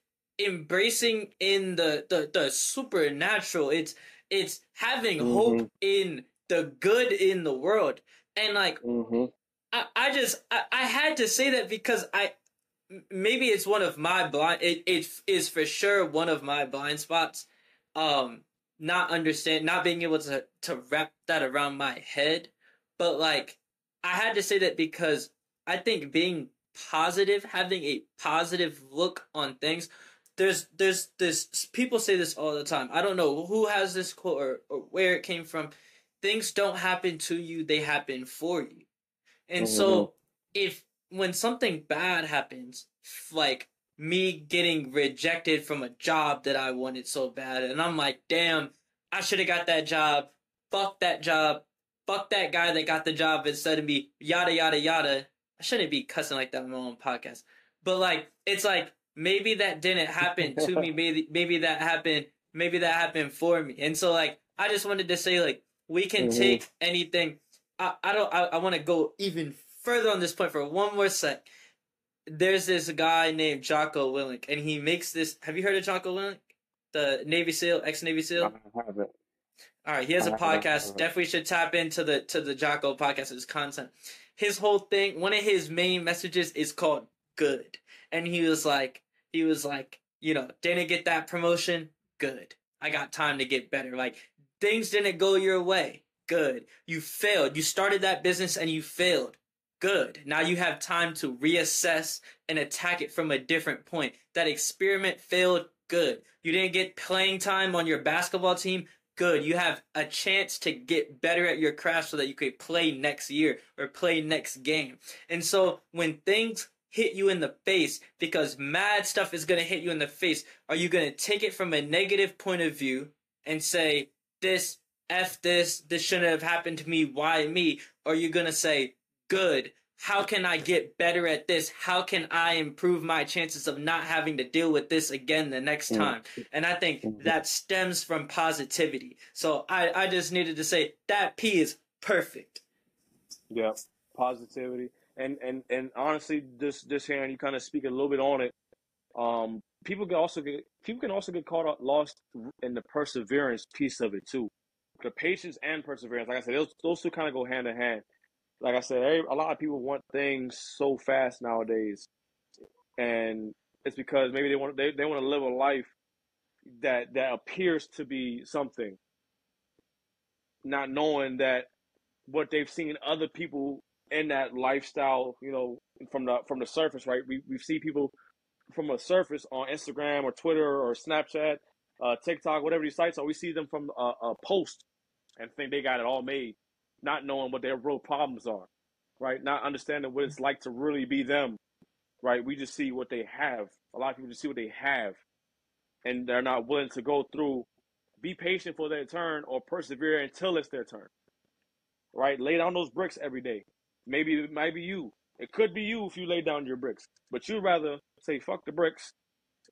embracing in the the, the supernatural. It's it's having mm-hmm. hope in the good in the world. And like mm-hmm. I, I just I, I had to say that because I maybe it's one of my blind it, it is for sure one of my blind spots. Um not understand, not being able to to wrap that around my head. But like, I had to say that because I think being positive, having a positive look on things. There's there's this people say this all the time. I don't know who has this quote or, or where it came from. Things don't happen to you; they happen for you. And mm-hmm. so, if when something bad happens, like me getting rejected from a job that I wanted so bad. And I'm like, damn, I should have got that job. Fuck that job. Fuck that guy that got the job instead of me. Yada, yada, yada. I shouldn't be cussing like that on my own podcast. But like, it's like, maybe that didn't happen to me. *laughs* Maybe, maybe that happened. Maybe that happened for me. And so like, I just wanted to say like, we can mm-hmm. take anything. I, I don't, I, I want to go even further on this point for one more sec there's this guy named Jocko Willink, and he makes this. Have you heard of Jocko Willink, the Navy SEAL, ex Navy SEAL? I haven't. All right, he has a podcast. Definitely should tap into the to the Jocko podcast. His content, his whole thing. One of his main messages is called "Good," and he was like, he was like, you know, didn't get that promotion. Good. I got time to get better. Like things didn't go your way. Good. You failed. You started that business and you failed good. Now you have time to reassess and attack it from a different point. That experiment failed, good. You didn't get playing time on your basketball team, good. You have a chance to get better at your craft so that you could play next year or play next game. And so when things hit you in the face because mad stuff is going to hit you in the face, are you going to take it from a negative point of view and say, this F this, this shouldn't have happened to me, why me? Or are you're gonna say, good, how can I get better at this? How can I improve my chances of not having to deal with this again the next mm. time? And I think mm-hmm. that stems from positivity. So I, I just needed to say that P is perfect. Yeah, positivity. And and and honestly, this this hearing you kind of speak a little bit on it. Um, people can also get people can also get caught up lost in the perseverance piece of it too. The patience and perseverance, like I said, those, those two kind of go hand in hand like I said, a lot of people want things so fast nowadays, and it's because maybe they want they, they want to live a life that that appears to be something, not knowing that what they've seen other people in that lifestyle, you know, from the from the surface, right? We we see people from a surface on Instagram or Twitter or Snapchat, uh, TikTok, whatever these sites are. We see them from a, a post and think they got it all made not knowing what their real problems are, right? Not understanding what it's like to really be them, right? We just see what they have. A lot of people just see what they have, and they're not willing to go through, be patient for their turn or persevere until it's their turn, right? Lay down those bricks every day. Maybe it might be you. It could be you if you lay down your bricks, but you'd rather say, fuck the bricks.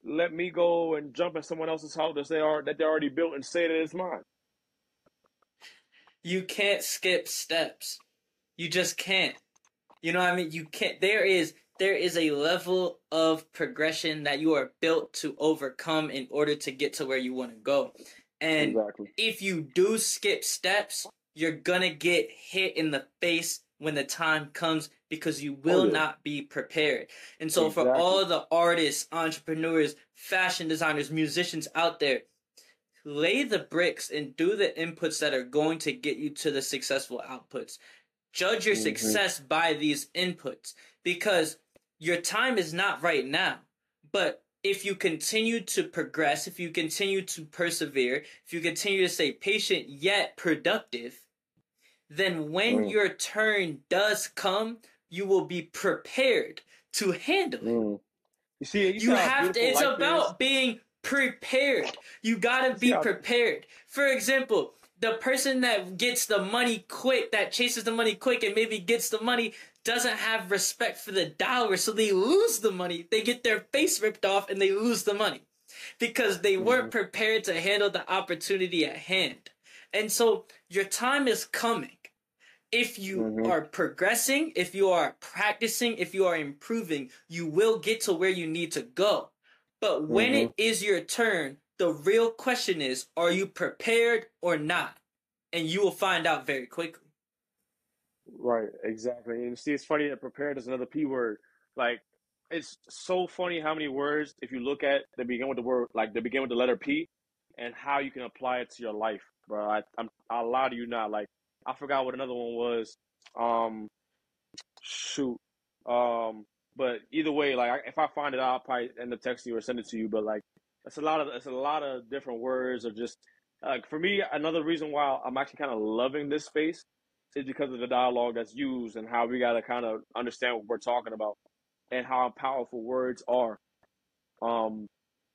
Let me go and jump in someone else's house that they are that they already built and say that it's mine you can't skip steps. You just can't. You know what I mean? You can't. There is there is a level of progression that you are built to overcome in order to get to where you want to go. And exactly. if you do skip steps, you're gonna get hit in the face when the time comes because you will oh, yeah. not be prepared. And so exactly. for all the artists, entrepreneurs, fashion designers, musicians out there, lay the bricks and do the inputs that are going to get you to the successful outputs. Judge your mm-hmm. success by these inputs because your time is not right now. But if you continue to progress, if you continue to persevere, if you continue to stay patient yet productive, then when mm. your turn does come, you will be prepared to handle it. Mm. You see, you, you have to, it's like about this. being prepared. You gotta be prepared. For example, the person that gets the money quick, that chases the money quick and maybe gets the money, doesn't have respect for the dollar, so they lose the money. They get their face ripped off and they lose the money because they mm-hmm. weren't prepared to handle the opportunity at hand. And so your time is coming. If you mm-hmm. are progressing, if you are practicing, if you are improving, you will get to where you need to go. But when mm-hmm. it is your turn, the real question is, are you prepared or not? And you will find out very quickly. Right, exactly. And see, it's funny that prepared is another P word. Like, it's so funny how many words, if you look at, they begin with the word, like, they begin with the letter P, and how you can apply it to your life, bro. I, I'm, I'll lie to you not. Like, I forgot what another one was. Um, shoot. Um, but either way, like if I find it, I'll probably end up texting you or send it to you. But like, it's a lot of it's a lot of different words or just like for me. Another reason why I'm actually kind of loving this space is because of the dialogue that's used and how we got to kind of understand what we're talking about and how powerful words are. Um,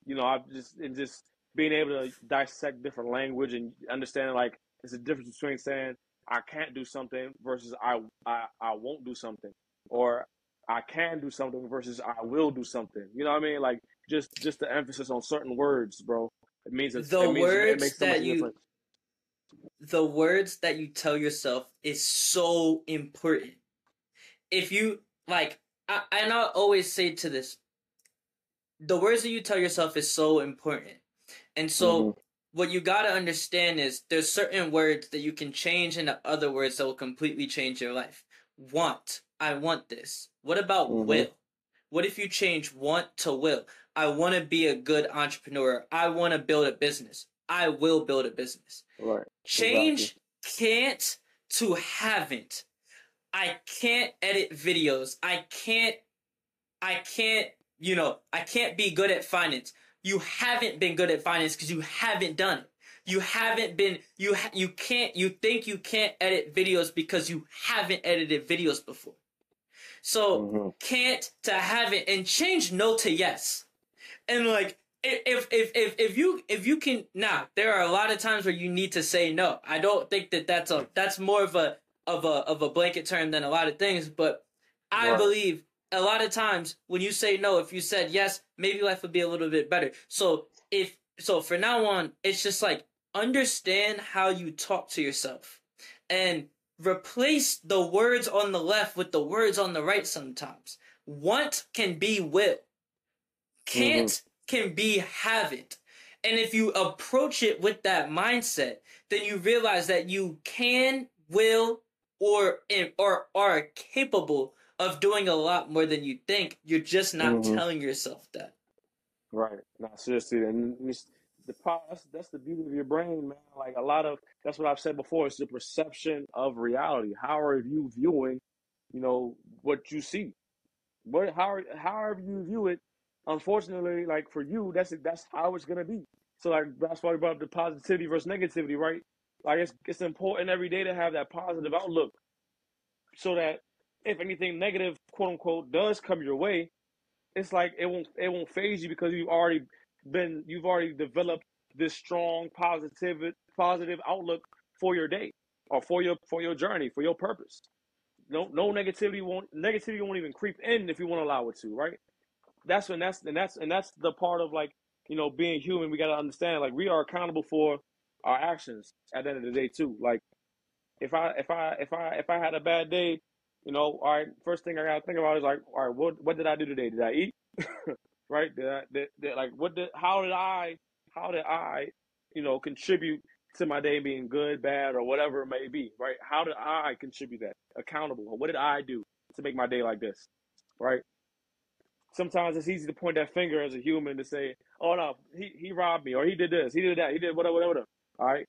you know, I've just and just being able to dissect different language and understanding like there's a difference between saying I can't do something versus I I, I won't do something or I can do something versus I will do something. You know what I mean? Like just just the emphasis on certain words, bro. It means it's, the it means, words it that you difference. the words that you tell yourself is so important. If you like, I, and I always say to this, the words that you tell yourself is so important, and so. Mm-hmm. What you gotta understand is there's certain words that you can change into other words that will completely change your life. Want, I want this. What about mm-hmm. will? What if you change want to will? I want to be a good entrepreneur. I want to build a business. I will build a business. Right. Change exactly. can't to haven't. I can't edit videos. I can't I can't, you know, I can't be good at finance. You haven't been good at finance because you haven't done it. You haven't been you ha- you can't you think you can't edit videos because you haven't edited videos before. So mm-hmm. can't to have it and change no to yes. And like if if if if you if you can now there are a lot of times where you need to say no i don't think that that's a that's more of a of a of a blanket term than a lot of things but i right. believe a lot of times when you say no if you said yes maybe life would be a little bit better so if so for now on it's just like understand how you talk to yourself and replace the words on the left with the words on the right sometimes want can be will can't mm-hmm can be have it. And if you approach it with that mindset, then you realize that you can, will, or or are capable of doing a lot more than you think. You're just not mm-hmm. telling yourself that. Right. No, seriously, and the that's, that's the beauty of your brain, man. Like a lot of that's what I've said before. It's the perception of reality. How are you viewing, you know, what you see? What how however you view it unfortunately, like for you, that's that's how it's gonna be. So like that's why we brought up the positivity versus negativity, right? Like it's it's important every day to have that positive outlook, so that if anything negative, quote unquote, does come your way, it's like it won't it won't faze you because you've already been you've already developed this strong positive positive outlook for your day or for your for your journey for your purpose. No no negativity won't negativity won't even creep in if you won't allow it to, right? that's when that's and that's and that's the part of like you know being human. We got to understand like we are accountable for our actions at the end of the day too. Like if I if I if I if I had a bad day, you know, all right, first thing I gotta think about is like, all right, what what did I do today? Did I eat? *laughs* right? I did, did, like what did how did I how did I you know contribute to my day being good, bad, or whatever it may be? Right? How did I contribute that? Accountable. What did I do to make my day like this? Right? sometimes it's easy to point that finger as a human to say, "Oh no, he he robbed me, or he did this, he did that, he did whatever, whatever." All right,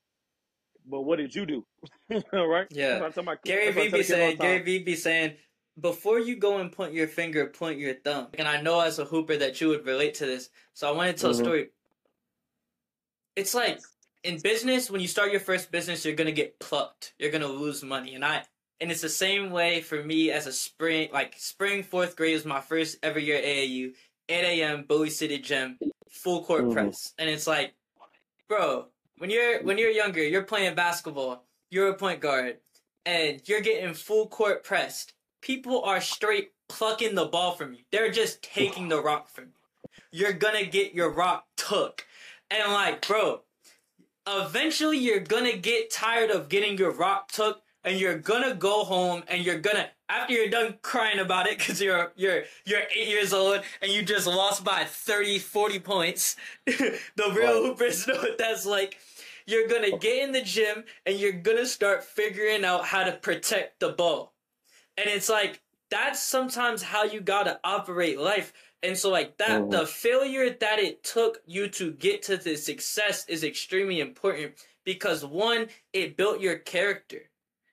but what did you do? *laughs* right? Yeah. Gary Vee be saying, Gary Vee be saying, before you go and point your finger, point your thumb. And I know as a hooper that you would relate to this, so I want to tell mm-hmm. a story. It's like in business, when you start your first business, you're gonna get plucked. You're gonna lose money, and I and it's the same way for me as a spring, like spring fourth grade was my first ever year at AAU, 8 a.m. Bowie City Gym, full court mm. press, and it's like, bro, when you're when you're younger, you're playing basketball, you're a point guard, and you're getting full court pressed. People are straight plucking the ball from you. They're just taking the rock from you. You're gonna get your rock took, and like, bro, eventually you're gonna get tired of getting your rock took and you're gonna go home and you're gonna after you're done crying about it *laughs* because you're you're you're eight years old and you just lost by 30 40 points. *laughs* The real hoopers *laughs* know what that's like. You're gonna get in the gym and you're gonna start figuring out how to protect the ball and it's like that's sometimes how you gotta operate life and so like that mm-hmm. the failure that it took you to get to the success is extremely important because one it built your character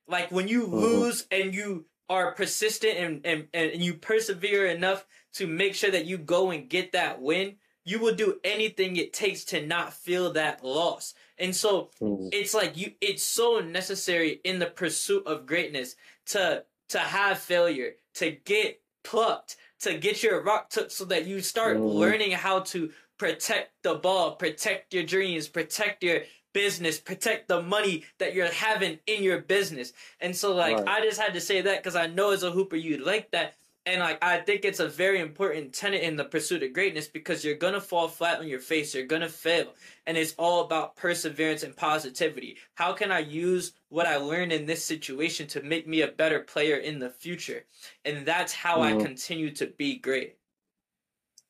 like when you mm-hmm. lose and you are persistent and, and, and you persevere enough to make sure that you go and get that win, you will do anything it takes to not feel that loss. And so mm-hmm. it's like you it's so necessary in the pursuit of greatness to to have failure, to get plucked, to get your rock took so that you start mm-hmm. learning how to protect the ball, protect your dreams, protect your business, protect the money that you're having in your business. And so like right. I just had to say that because I know as a hooper you like that. And like I think it's a very important tenet in the pursuit of greatness because you're gonna fall flat on your face, you're gonna fail. And it's all about perseverance and positivity. How can I use what I learned in this situation to make me a better player in the future? And that's how mm-hmm. I continue to be great.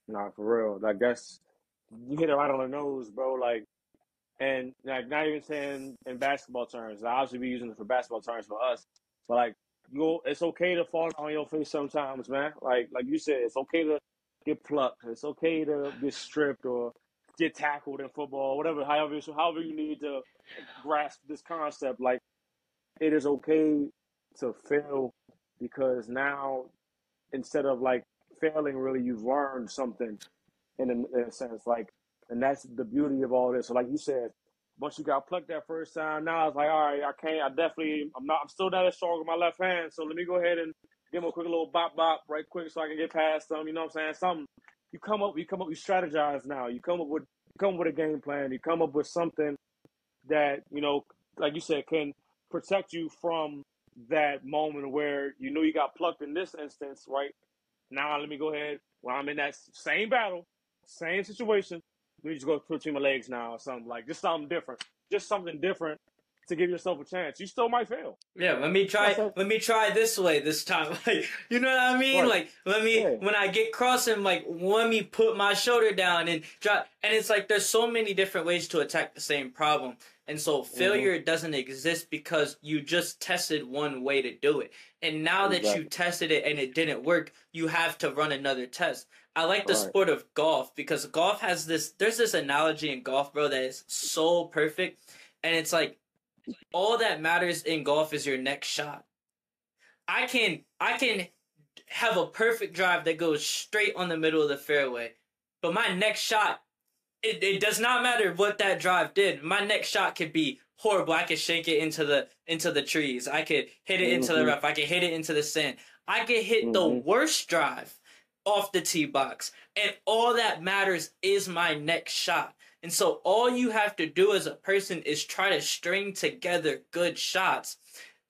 Nah, for real. Like that's you hit it right on the nose, bro. Like and like not even saying in basketball terms. I obviously be using it for basketball terms for us, but like you, it's okay to fall on your face sometimes, man. Like like you said, it's okay to get plucked. It's okay to get stripped or get tackled in football, whatever. However, so however you need to grasp this concept, like it is okay to fail because now instead of like failing, really, you've learned something in a, in a sense. Like and that's the beauty of all this. So like you said, once you got plucked that first time, now it's like, all right, I can't, I definitely, I'm not, I'm still not as strong with my left hand. So let me go ahead and give him a quick little bop bop right quick so I can get past them. You know what I'm saying? Something, you come up, you come up, you strategize now. You come up with come up with a game plan. You come up with something that you know, like you said, can protect you from that moment where you know you got plucked in this instance, right? Now let me go ahead. When I'm in that same battle, same situation, let me just go between my legs now or something like just something different, just something different to give yourself a chance. You still might fail. Yeah, let me try. Let me try this way this time. *laughs* Like, you know what I mean? Right. Like, let me yeah. when I get crossing, like, let me put my shoulder down and drop. And it's like there's so many different ways to attack the same problem. And so mm-hmm. failure mm-hmm. doesn't exist because you just tested one way to do it. And now that you tested it and it didn't work, you have to run another test. I like the right. sport of golf because golf has this there's this analogy in golf, bro, that is so perfect. And it's like all that matters in golf is your next shot. I can I can have a perfect drive that goes straight on the middle of the fairway, but my next shot, it, it does not matter what that drive did. My next shot could be horrible. I could shake it into the into the trees. I could hit it into mm-hmm. the rough. I could hit it into the sand. I could hit mm-hmm. the worst drive off the tee box, and all that matters is my next shot. And so all you have to do as a person is try to string together good shots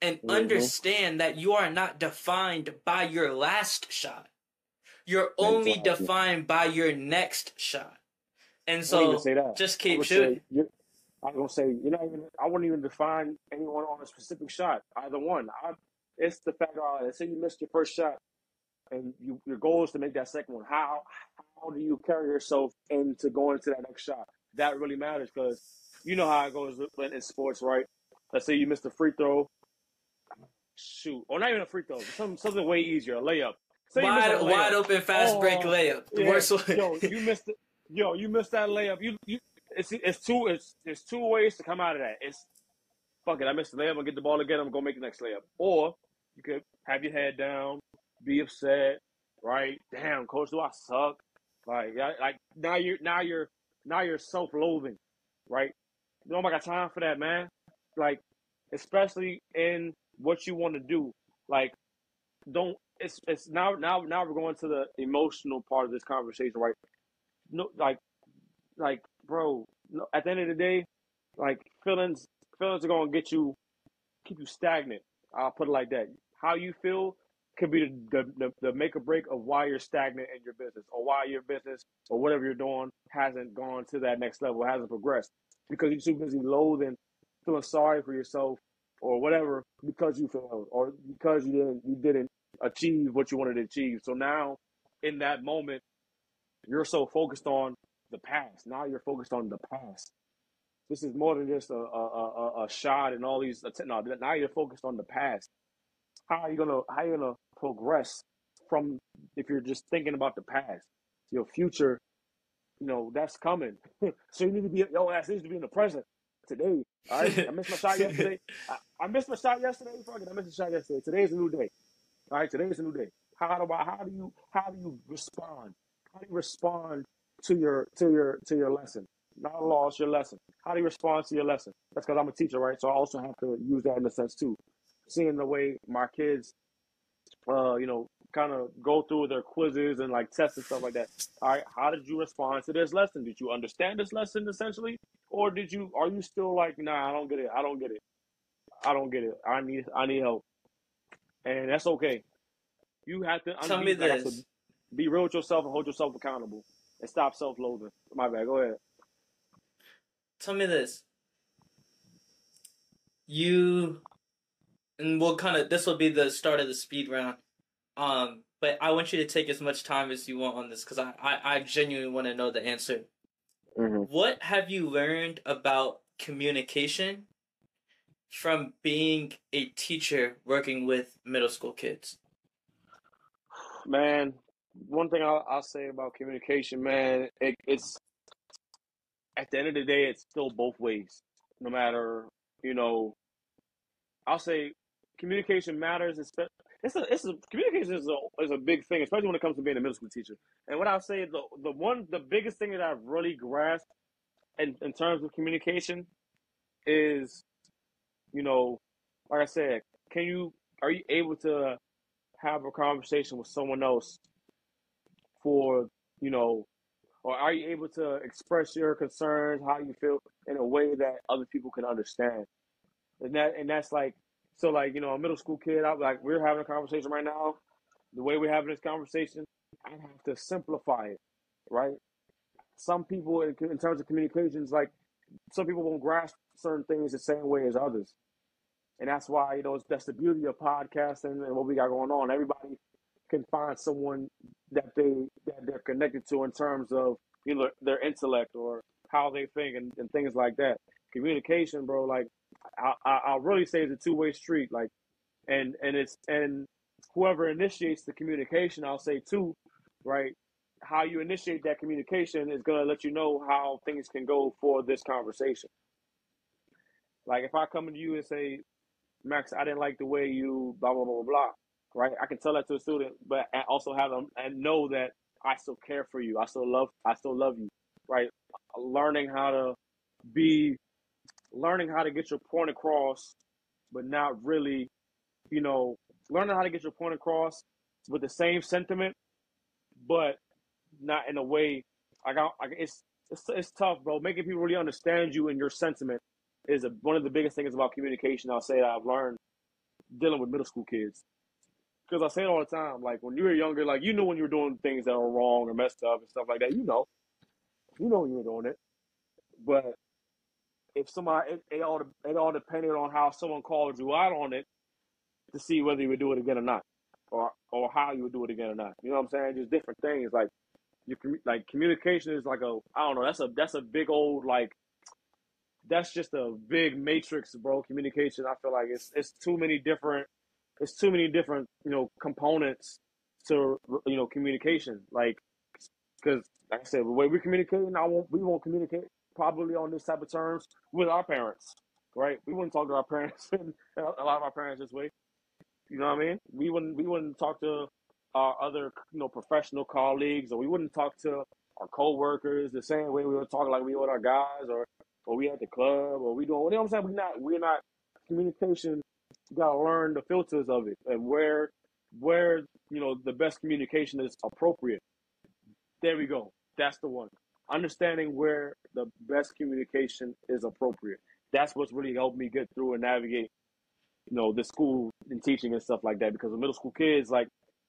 and mm-hmm. understand that you are not defined by your last shot. You're only exactly. defined by your next shot. And so just keep shooting. Say, I was gonna say, you're know, I wouldn't even define anyone on a specific shot, either one. I, it's the fact that let's say you missed your first shot, and you, your goal is to make that second one. How how do you carry yourself into going to that next shot? that really matters because you know how it goes in sports, right? Let's say you missed a free throw. Shoot, or not even a free throw, something something way easier, a layup. Say wide, wide open fast oh, break layup. The yeah. worst way. Yo, you *laughs* missed it. Yo, you missed that layup. You you it's it's two it's it's two ways to come out of that. It's fuck it, I missed the layup, I'm gonna get the ball again, I'm gonna make the next layup. Or you could have your head down, be upset, right? Damn, coach, do I suck? Like, like now you're now you're now you're self-loathing, right? Don't got time for that, man. Like, especially in what you want to do. Like, don't. It's it's now now now we're going to the emotional part of this conversation, right? No, like, like, bro. At the end of the day, like feelings feelings are gonna get you keep you stagnant. I'll put it like that. How you feel could be the, the, the make or break of why you're stagnant in your business or why your business or whatever you're doing hasn't gone to that next level, hasn't progressed because you're too busy loathing, feeling sorry for yourself or whatever because you failed or because you didn't you didn't achieve what you wanted to achieve. So now in that moment, you're so focused on the past. Now you're focused on the past. This is more than just a a, a, a shot and all these. No, now you're focused on the past how are you gonna how are you gonna progress from if you're just thinking about the past? Your future, you know, that's coming. *laughs* so you need to be your ass needs to be in the present today. All right. I missed my shot yesterday. *laughs* I, I missed my shot yesterday. Fuck it, I missed my shot yesterday. Today's a new day. All right, today's a new day. How do I how do you how do you respond? How do you respond to your to your to your lesson? Not a loss, your lesson. How do you respond to your lesson? That's because I'm a teacher, right? So I also have to use that in a sense too seeing the way my kids, uh, you know, kind of go through their quizzes and like tests and stuff like that. All right, how did you respond to this lesson? Did you understand this lesson essentially, or did you? Are you still like, nah, I don't get it. I don't get it. I don't get it. I need I need help, and that's okay. You have to tell me this. Be real with yourself and hold yourself accountable, and stop self-loathing. My bad. Go ahead. Tell me this. You and we'll kind of this will be the start of the speed round. Um, but I want you to take as much time as you want on this because I, I, I genuinely want to know the answer. Mm-hmm. What have you learned about communication from being a teacher working with middle school kids? Man, one thing I'll, I'll say about communication, man, it, it's at the end of the day, it's still both ways. No matter, you know, I'll say communication matters. It's a, it's a communication is a is a big thing, especially when it comes to being a middle school teacher. And what I'll say the the one the biggest thing that I've really grasped in in terms of communication is, you know, like I said, can you are you able to have a conversation with someone else for you know, or are you able to express your concerns, how you feel in a way that other people can understand? And that and that's like so like, you know, a middle school kid, I'm like we're having a conversation right now. The way we're having this conversation, I have to simplify it, right? Some people in, terms of communications, like some people won't grasp certain things the same way as others. And that's why, you know, that's the beauty of podcasting and what we got going on. Everybody can find someone that they that they're connected to in terms of you know their intellect or how they think and, and things like that. Communication, bro, like I, I'll really say it's a two way street. Like and and it's and whoever initiates the communication, I'll say too, right? How you initiate that communication is gonna let you know how things can go for this conversation. Like if I come to you and say, Max, I didn't like the way you blah blah blah blah blah, right? I can tell that to a student, but I also have them and know that I still care for you. I still love I still love you, right? Learning how to be learning how to get your point across, but not really, you know, learning how to get your point across with the same sentiment, but not in a way. I got I, it's it's it's tough, bro. Making people really understand you and your sentiment is a, one of the biggest things about communication. I'll say that I've learned dealing with middle school kids. Because I say it all the time, like when you were younger, like you knew when you were doing things that were wrong or messed up and stuff like that. You know, you know when you were doing it. But if somebody, it, it all it all depended on how someone called you out on it to see whether you would do it again or not, or or how you would do it again or not. You know what I'm saying? Just different things. Like you like communication is like a I don't know. That's a that's a big old like that's just a big matrix, bro. Communication. I feel like it's it's too many different it's too many different you know components to you know communication. Like because like I said, the way we communicate, I won't we won't communicate probably on this type of terms with our parents, right? We wouldn't talk to our *laughs* parents, and a lot of our parents this way. You know what I mean? We wouldn't we wouldn't talk to our other you know professional colleagues, or we wouldn't talk to our coworkers the same way we would talk like we would our guys, or or we at the club, or we doing. You know what I'm saying? We're not we're not communication. You gotta learn the filters of it and where where you know the best communication is appropriate. There we go. That's the one. Understanding where the best communication is appropriate. That's what's really helped me get through and navigate, you know, the school and teaching and stuff like that. Because the middle school kids, like,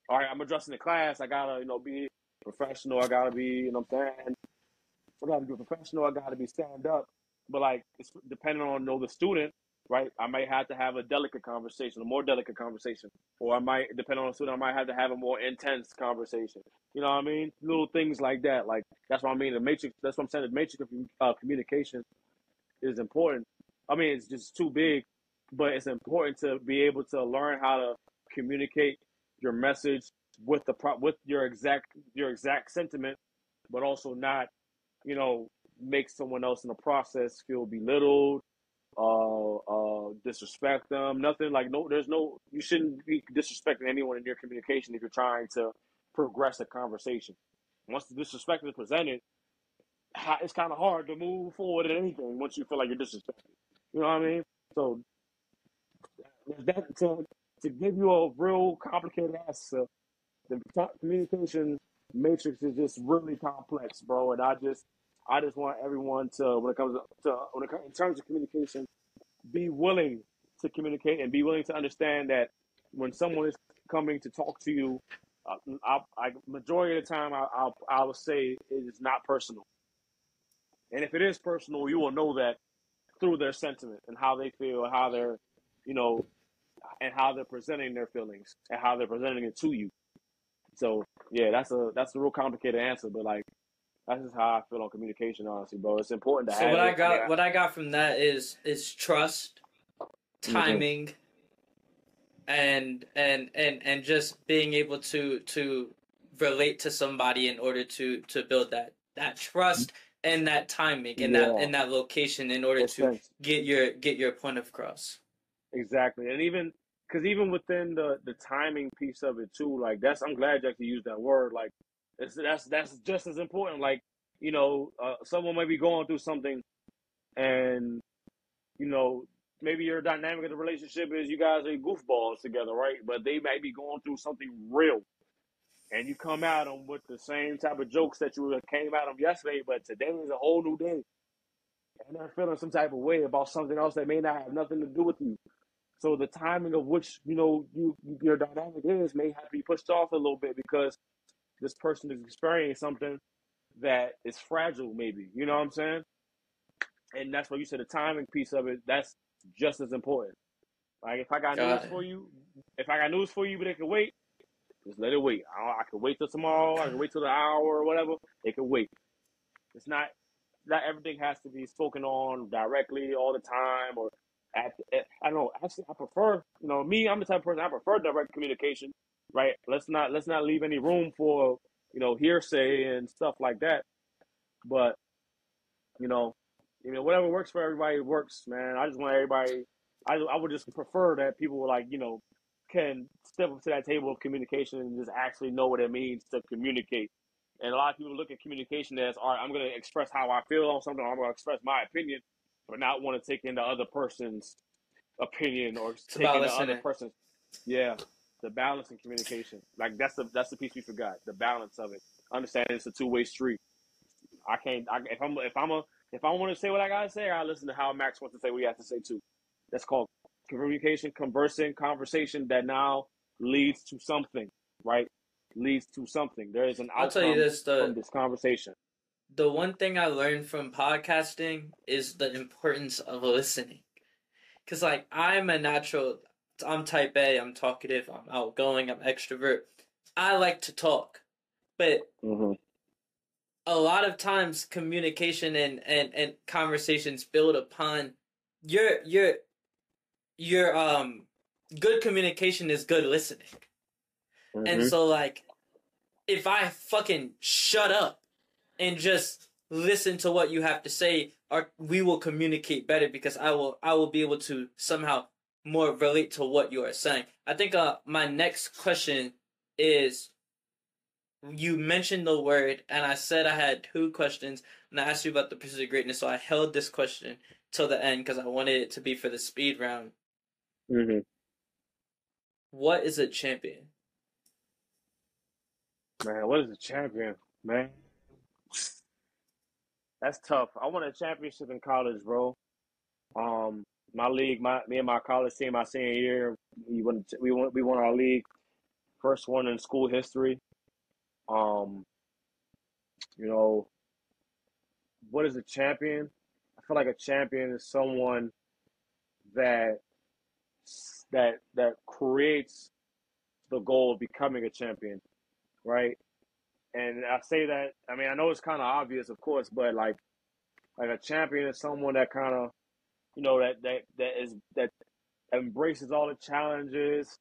all right, I'm addressing the class. I gotta, you know, be professional. I gotta be, you know, what I'm saying, I gotta be professional. I gotta be stand up. But like, it's depending on you know the student, right? I might have to have a delicate conversation, a more delicate conversation, or I might, depending on the student, I might have to have a more intense conversation. You know what I mean? Little things like that. Like that's what I mean. The matrix. That's what I'm saying. The matrix of uh, communication is important. I mean, it's just too big, but it's important to be able to learn how to communicate your message with the pro- with your exact your exact sentiment, but also not, you know, make someone else in the process feel belittled, uh, uh, disrespect them. Nothing like no. There's no. You shouldn't be disrespecting anyone in your communication if you're trying to progress a conversation. Once the disrespect is presented, it's kind of hard to move forward in anything once you feel like you're disrespected. You know what I mean? So that to to give you a real complicated answer, the communication matrix is just really complex, bro. And I just I just want everyone to, when it comes to, when it in terms of communication, be willing to communicate and be willing to understand that when someone is coming to talk to you, uh, I, I, majority of the time, I, I, I would say it is not personal. And if it is personal, you will know that through their sentiment and how they feel, how they're, you know, and how they're presenting their feelings and how they're presenting it to you. So yeah, that's a that's a real complicated answer, but like that's just how I feel on communication, honestly, bro. It's important to so have. what it. I got, Yeah. what I got from that is is trust, timing, and and and and just being able to to relate to somebody in order to to build that that trust and that timing and that Yeah. and that location in order Makes to sense. get your get your point across. Exactly, and even because even within the the timing piece of it too, like that's I'm glad you actually used that word. Like it's, that's that's just as important. Like you know, uh, someone might be going through something, and you know maybe your dynamic of the relationship is you guys are goofballs together, right? But they might be going through something real, and you come at them with the same type of jokes that you came at them yesterday, but today is a whole new day, and they're feeling some type of way about something else that may not have nothing to do with you. So the timing of which you know you your dynamic is may have to be pushed off a little bit because this person is experiencing something that is fragile, maybe. You know what I'm saying? And that's what you said the timing piece of it. That's just as important. Like if I got, got news it. for you, if I got news for you, but it can wait, just let it wait. I, I can wait till tomorrow. I can wait till the hour or whatever. It can wait. It's not not everything has to be spoken on directly all the time or at, at, I don't know. Actually, I prefer you know me. I'm the type of person I prefer direct communication. Right. Let's not let's not leave any room for you know hearsay and stuff like that. But you know, you know whatever works for everybody works, man. I just want everybody. I I would just prefer that people like you know can step up to that table of communication and just actually know what it means to communicate. And a lot of people look at communication as, all right, I'm going to express how I feel on something. I'm going to express my opinion, but not want to take in the other person's opinion or it's take in the other person's. Yeah, the balance in communication. Like that's the that's the piece we forgot. The balance of it. Understanding it's a two way street. I can't. I, if I'm if I'm a if I want to say what I gotta say, I listen to how Max wants to say what he has to say too. That's called communication, conversing, conversation that now leads to something, right? Leads to something. There is an outcome I'll tell you this, the, from this conversation. The one thing I learned from podcasting is the importance of listening. Cause like I'm a natural, I'm type A, I'm talkative, I'm outgoing, I'm extrovert. I like to talk, but mm-hmm. a lot of times communication and, and, and conversations build upon your your your um good communication is good listening. Mm-hmm. And so like if I fucking shut up and just listen to what you have to say or we will communicate better because I will I will be able to somehow more relate to what you are saying. I think uh my next question is you mentioned the word and I said I had two questions and I asked you about the pursuit of greatness so I held this question till the end because I wanted it to be for the speed round. Mm-hmm. What is a champion? Man, what is a champion? Man, that's tough. I won a championship in college, bro. Um, my league, my me and my college team, my senior year, we won. We won. We won our league, first one in school history. Um, you know, what is a champion? I feel like a champion is someone that that that creates the goal of becoming a champion, right? And I say that I mean I know it's kind of obvious, of course, but like like a champion is someone that kind of you know that that that is that embraces all the challenges,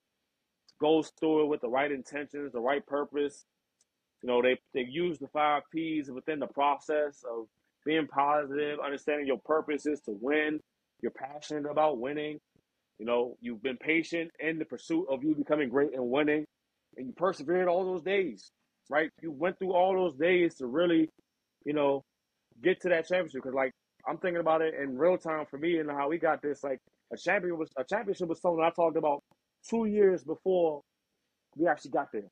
goes through it with the right intentions, the right purpose. You know, they they use the five P's within the process of being positive, understanding your purpose is to win. You're passionate about winning. You know, you've been patient in the pursuit of you becoming great and winning, and you persevered all those days, right? You went through all those days to really, you know, get to that championship. Because, like, I'm thinking about it in real time for me and how we got this. Like, a champion was a championship was something I talked about two years before we actually got there.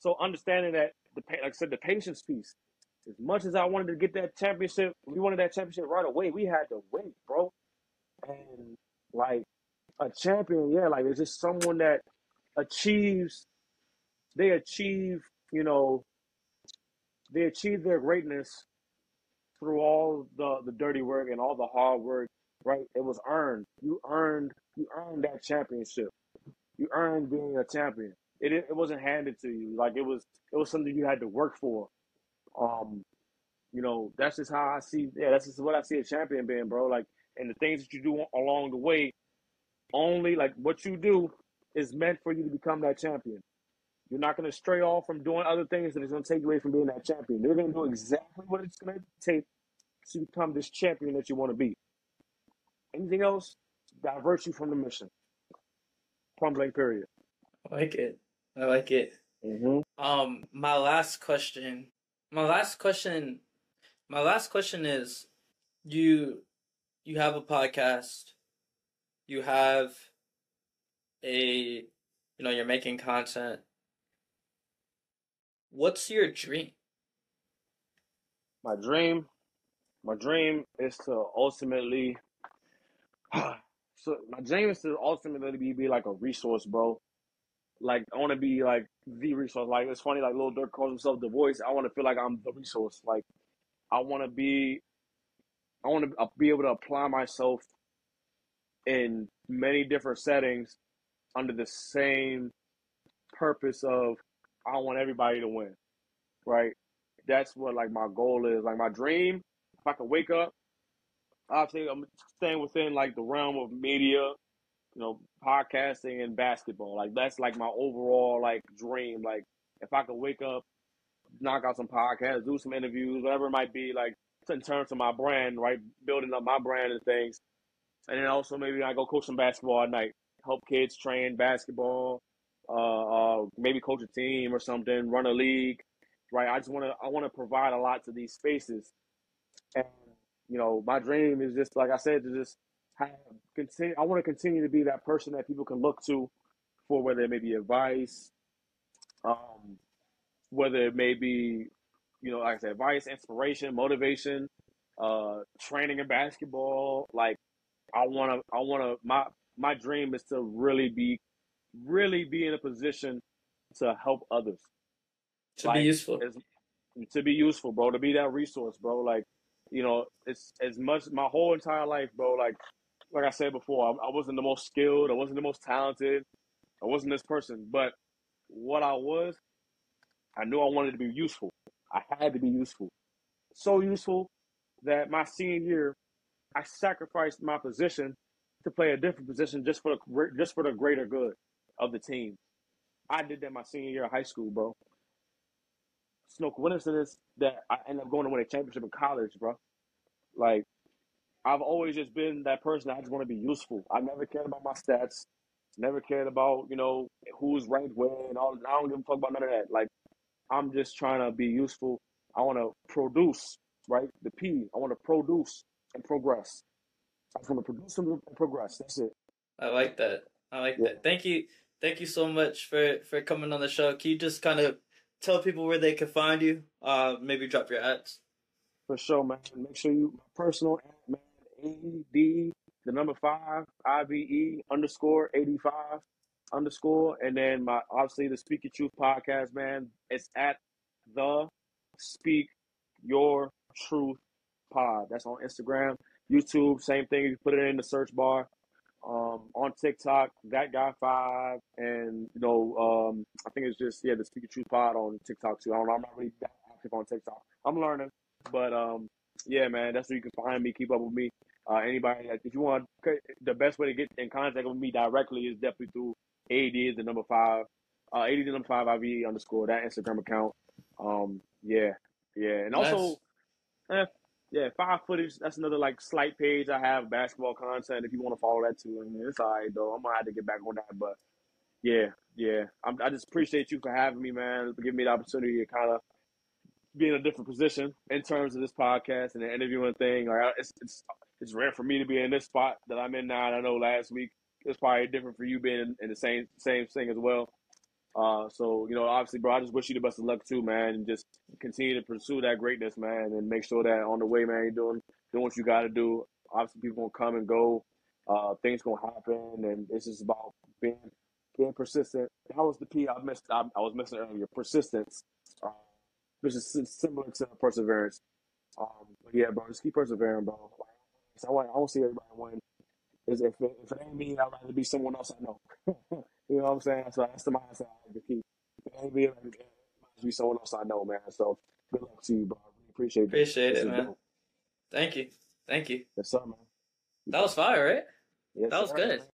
So understanding that the like I said, the patience piece. As much as I wanted to get that championship, we wanted that championship right away. We had to wait, bro. And like a champion, yeah, like it's just someone that achieves, they achieve, you know, they achieve their greatness through all the the dirty work and all the hard work. Right? It was earned. You earned. You earned that championship. You earned being a champion. It it wasn't handed to you. Like it was. It was something you had to work for. Um, you know, that's just how I see. Yeah, that's just what I see a champion being, bro. Like and the things that you do along the way only like what you do is meant for you to become that champion. You're not going to stray off from doing other things that is going to take you away from being that champion. You're going to do exactly what it's going to take to become this champion that you want to be. Anything else diverts you from the mission. Point blank, period. I like it. I like it. Mm-hmm. Um, my last question. My last question. My last question is, you you have a podcast, you have a, you know, you're making content. What's your dream? My dream, my dream is to ultimately. *sighs* so my dream is to ultimately be, be like a resource, bro. Like I want to be like the resource. Like it's funny, like Lil Durk calls himself the voice. I want to feel like I'm the resource. Like I want to be, I want to uh, be able to apply myself in many different settings under the same purpose of I want everybody to win, right? That's what like my goal is. Like my dream, if I could wake up, I obviously I'm staying within like the realm of media, you know, podcasting and basketball. Like that's like my overall like dream. Like if I could wake up, knock out some podcasts, do some interviews, whatever it might be, like in terms of my brand, right? Building up my brand and things. And then also maybe I go coach some basketball at night, help kids train basketball, uh, uh, maybe coach a team or something, run a league, right? I just want to I want to provide a lot to these spaces, and you know, my dream is just like I said to just have continue. I want to continue to be that person that people can look to for whether it may be advice, um, whether it may be, you know, like I said, advice, inspiration, motivation, uh, training in basketball. Like I want to, I want to. My my dream is to really be really be in a position to help others. To like, be useful. To be useful, bro. To be that resource, bro. Like, you know, it's as much my whole entire life, bro. Like, like I said before, I, I wasn't the most skilled. I wasn't the most talented. I wasn't this person. But what I was, I knew I wanted to be useful. I had to be useful. So useful that my senior year, I sacrificed my position to play a different position just for the just for the greater good of the team. I did that my senior year of high school, bro. No coincidence that I ended up going to win a championship in college, bro. Like, I've always just been that person. I just want to be useful. I never cared about my stats. Never cared about you know who's ranked where and all. I don't give a fuck about none of that. Like, I'm just trying to be useful. I want to produce, right? The P. I want to produce and progress. I'm going to produce and progress. That's it. I like that. I like yeah. that. Thank you thank you so much for for coming on the show. Can you just kind of tell people where they can find you? Uh, maybe drop your ads. For sure, man. Make sure you personal at man A D the number five I V E underscore eighty five underscore, and then my obviously the Speak Your Truth podcast, man. It's at the Speak Your Truth pod. That's on Instagram, YouTube. Same thing. You put it in the search bar um, on TikTok, that guy five, and you know, um, I think it's just yeah, the Speak Truth Pod on TikTok too. I don't know, I'm not really that active on TikTok. I'm learning, but um, yeah, man, that's where you can find me. Keep up with me. Uh, anybody, if you want, the best way to get in contact with me directly is definitely through AD is the number five, uh, AD the number five IV underscore that Instagram account. Um, yeah, yeah, and also, eh, yeah, five footage. That's another like slight page I have basketball content. If you want to follow that too, mean, it's all right though. I'm gonna have to get back on that, but yeah, yeah. I'm, i just appreciate you for having me, man. For giving me the opportunity to kind of be in a different position in terms of this podcast and the interviewing thing. Like it's it's it's rare for me to be in this spot that I'm in now. And I know last week it's probably different for you being in, in the same same thing as well. Uh, so you know, obviously, bro, I just wish you the best of luck too, man, and just continue to pursue that greatness, man, and make sure that on the way, man, you're doing doing what you got to do. Obviously, people gonna come and go, uh, things gonna happen, and it's just about being being persistent. How was the P I missed? I, I was missing earlier. Persistence, uh, which is similar to perseverance. Um, but yeah, bro, just keep persevering, bro. I want I want to see everybody win. Is if it, if it ain't me, I'd rather be someone else I know. *laughs* you know what I'm saying? So that's the mindset I like to keep. If it ain't me, it might be someone else I know, man. So good luck to you, bro. I really appreciate it. Appreciate it, man. Dope. Thank you. Thank you. Yes, sir, man. That was fire, right? Yes, that was sir, good. Man.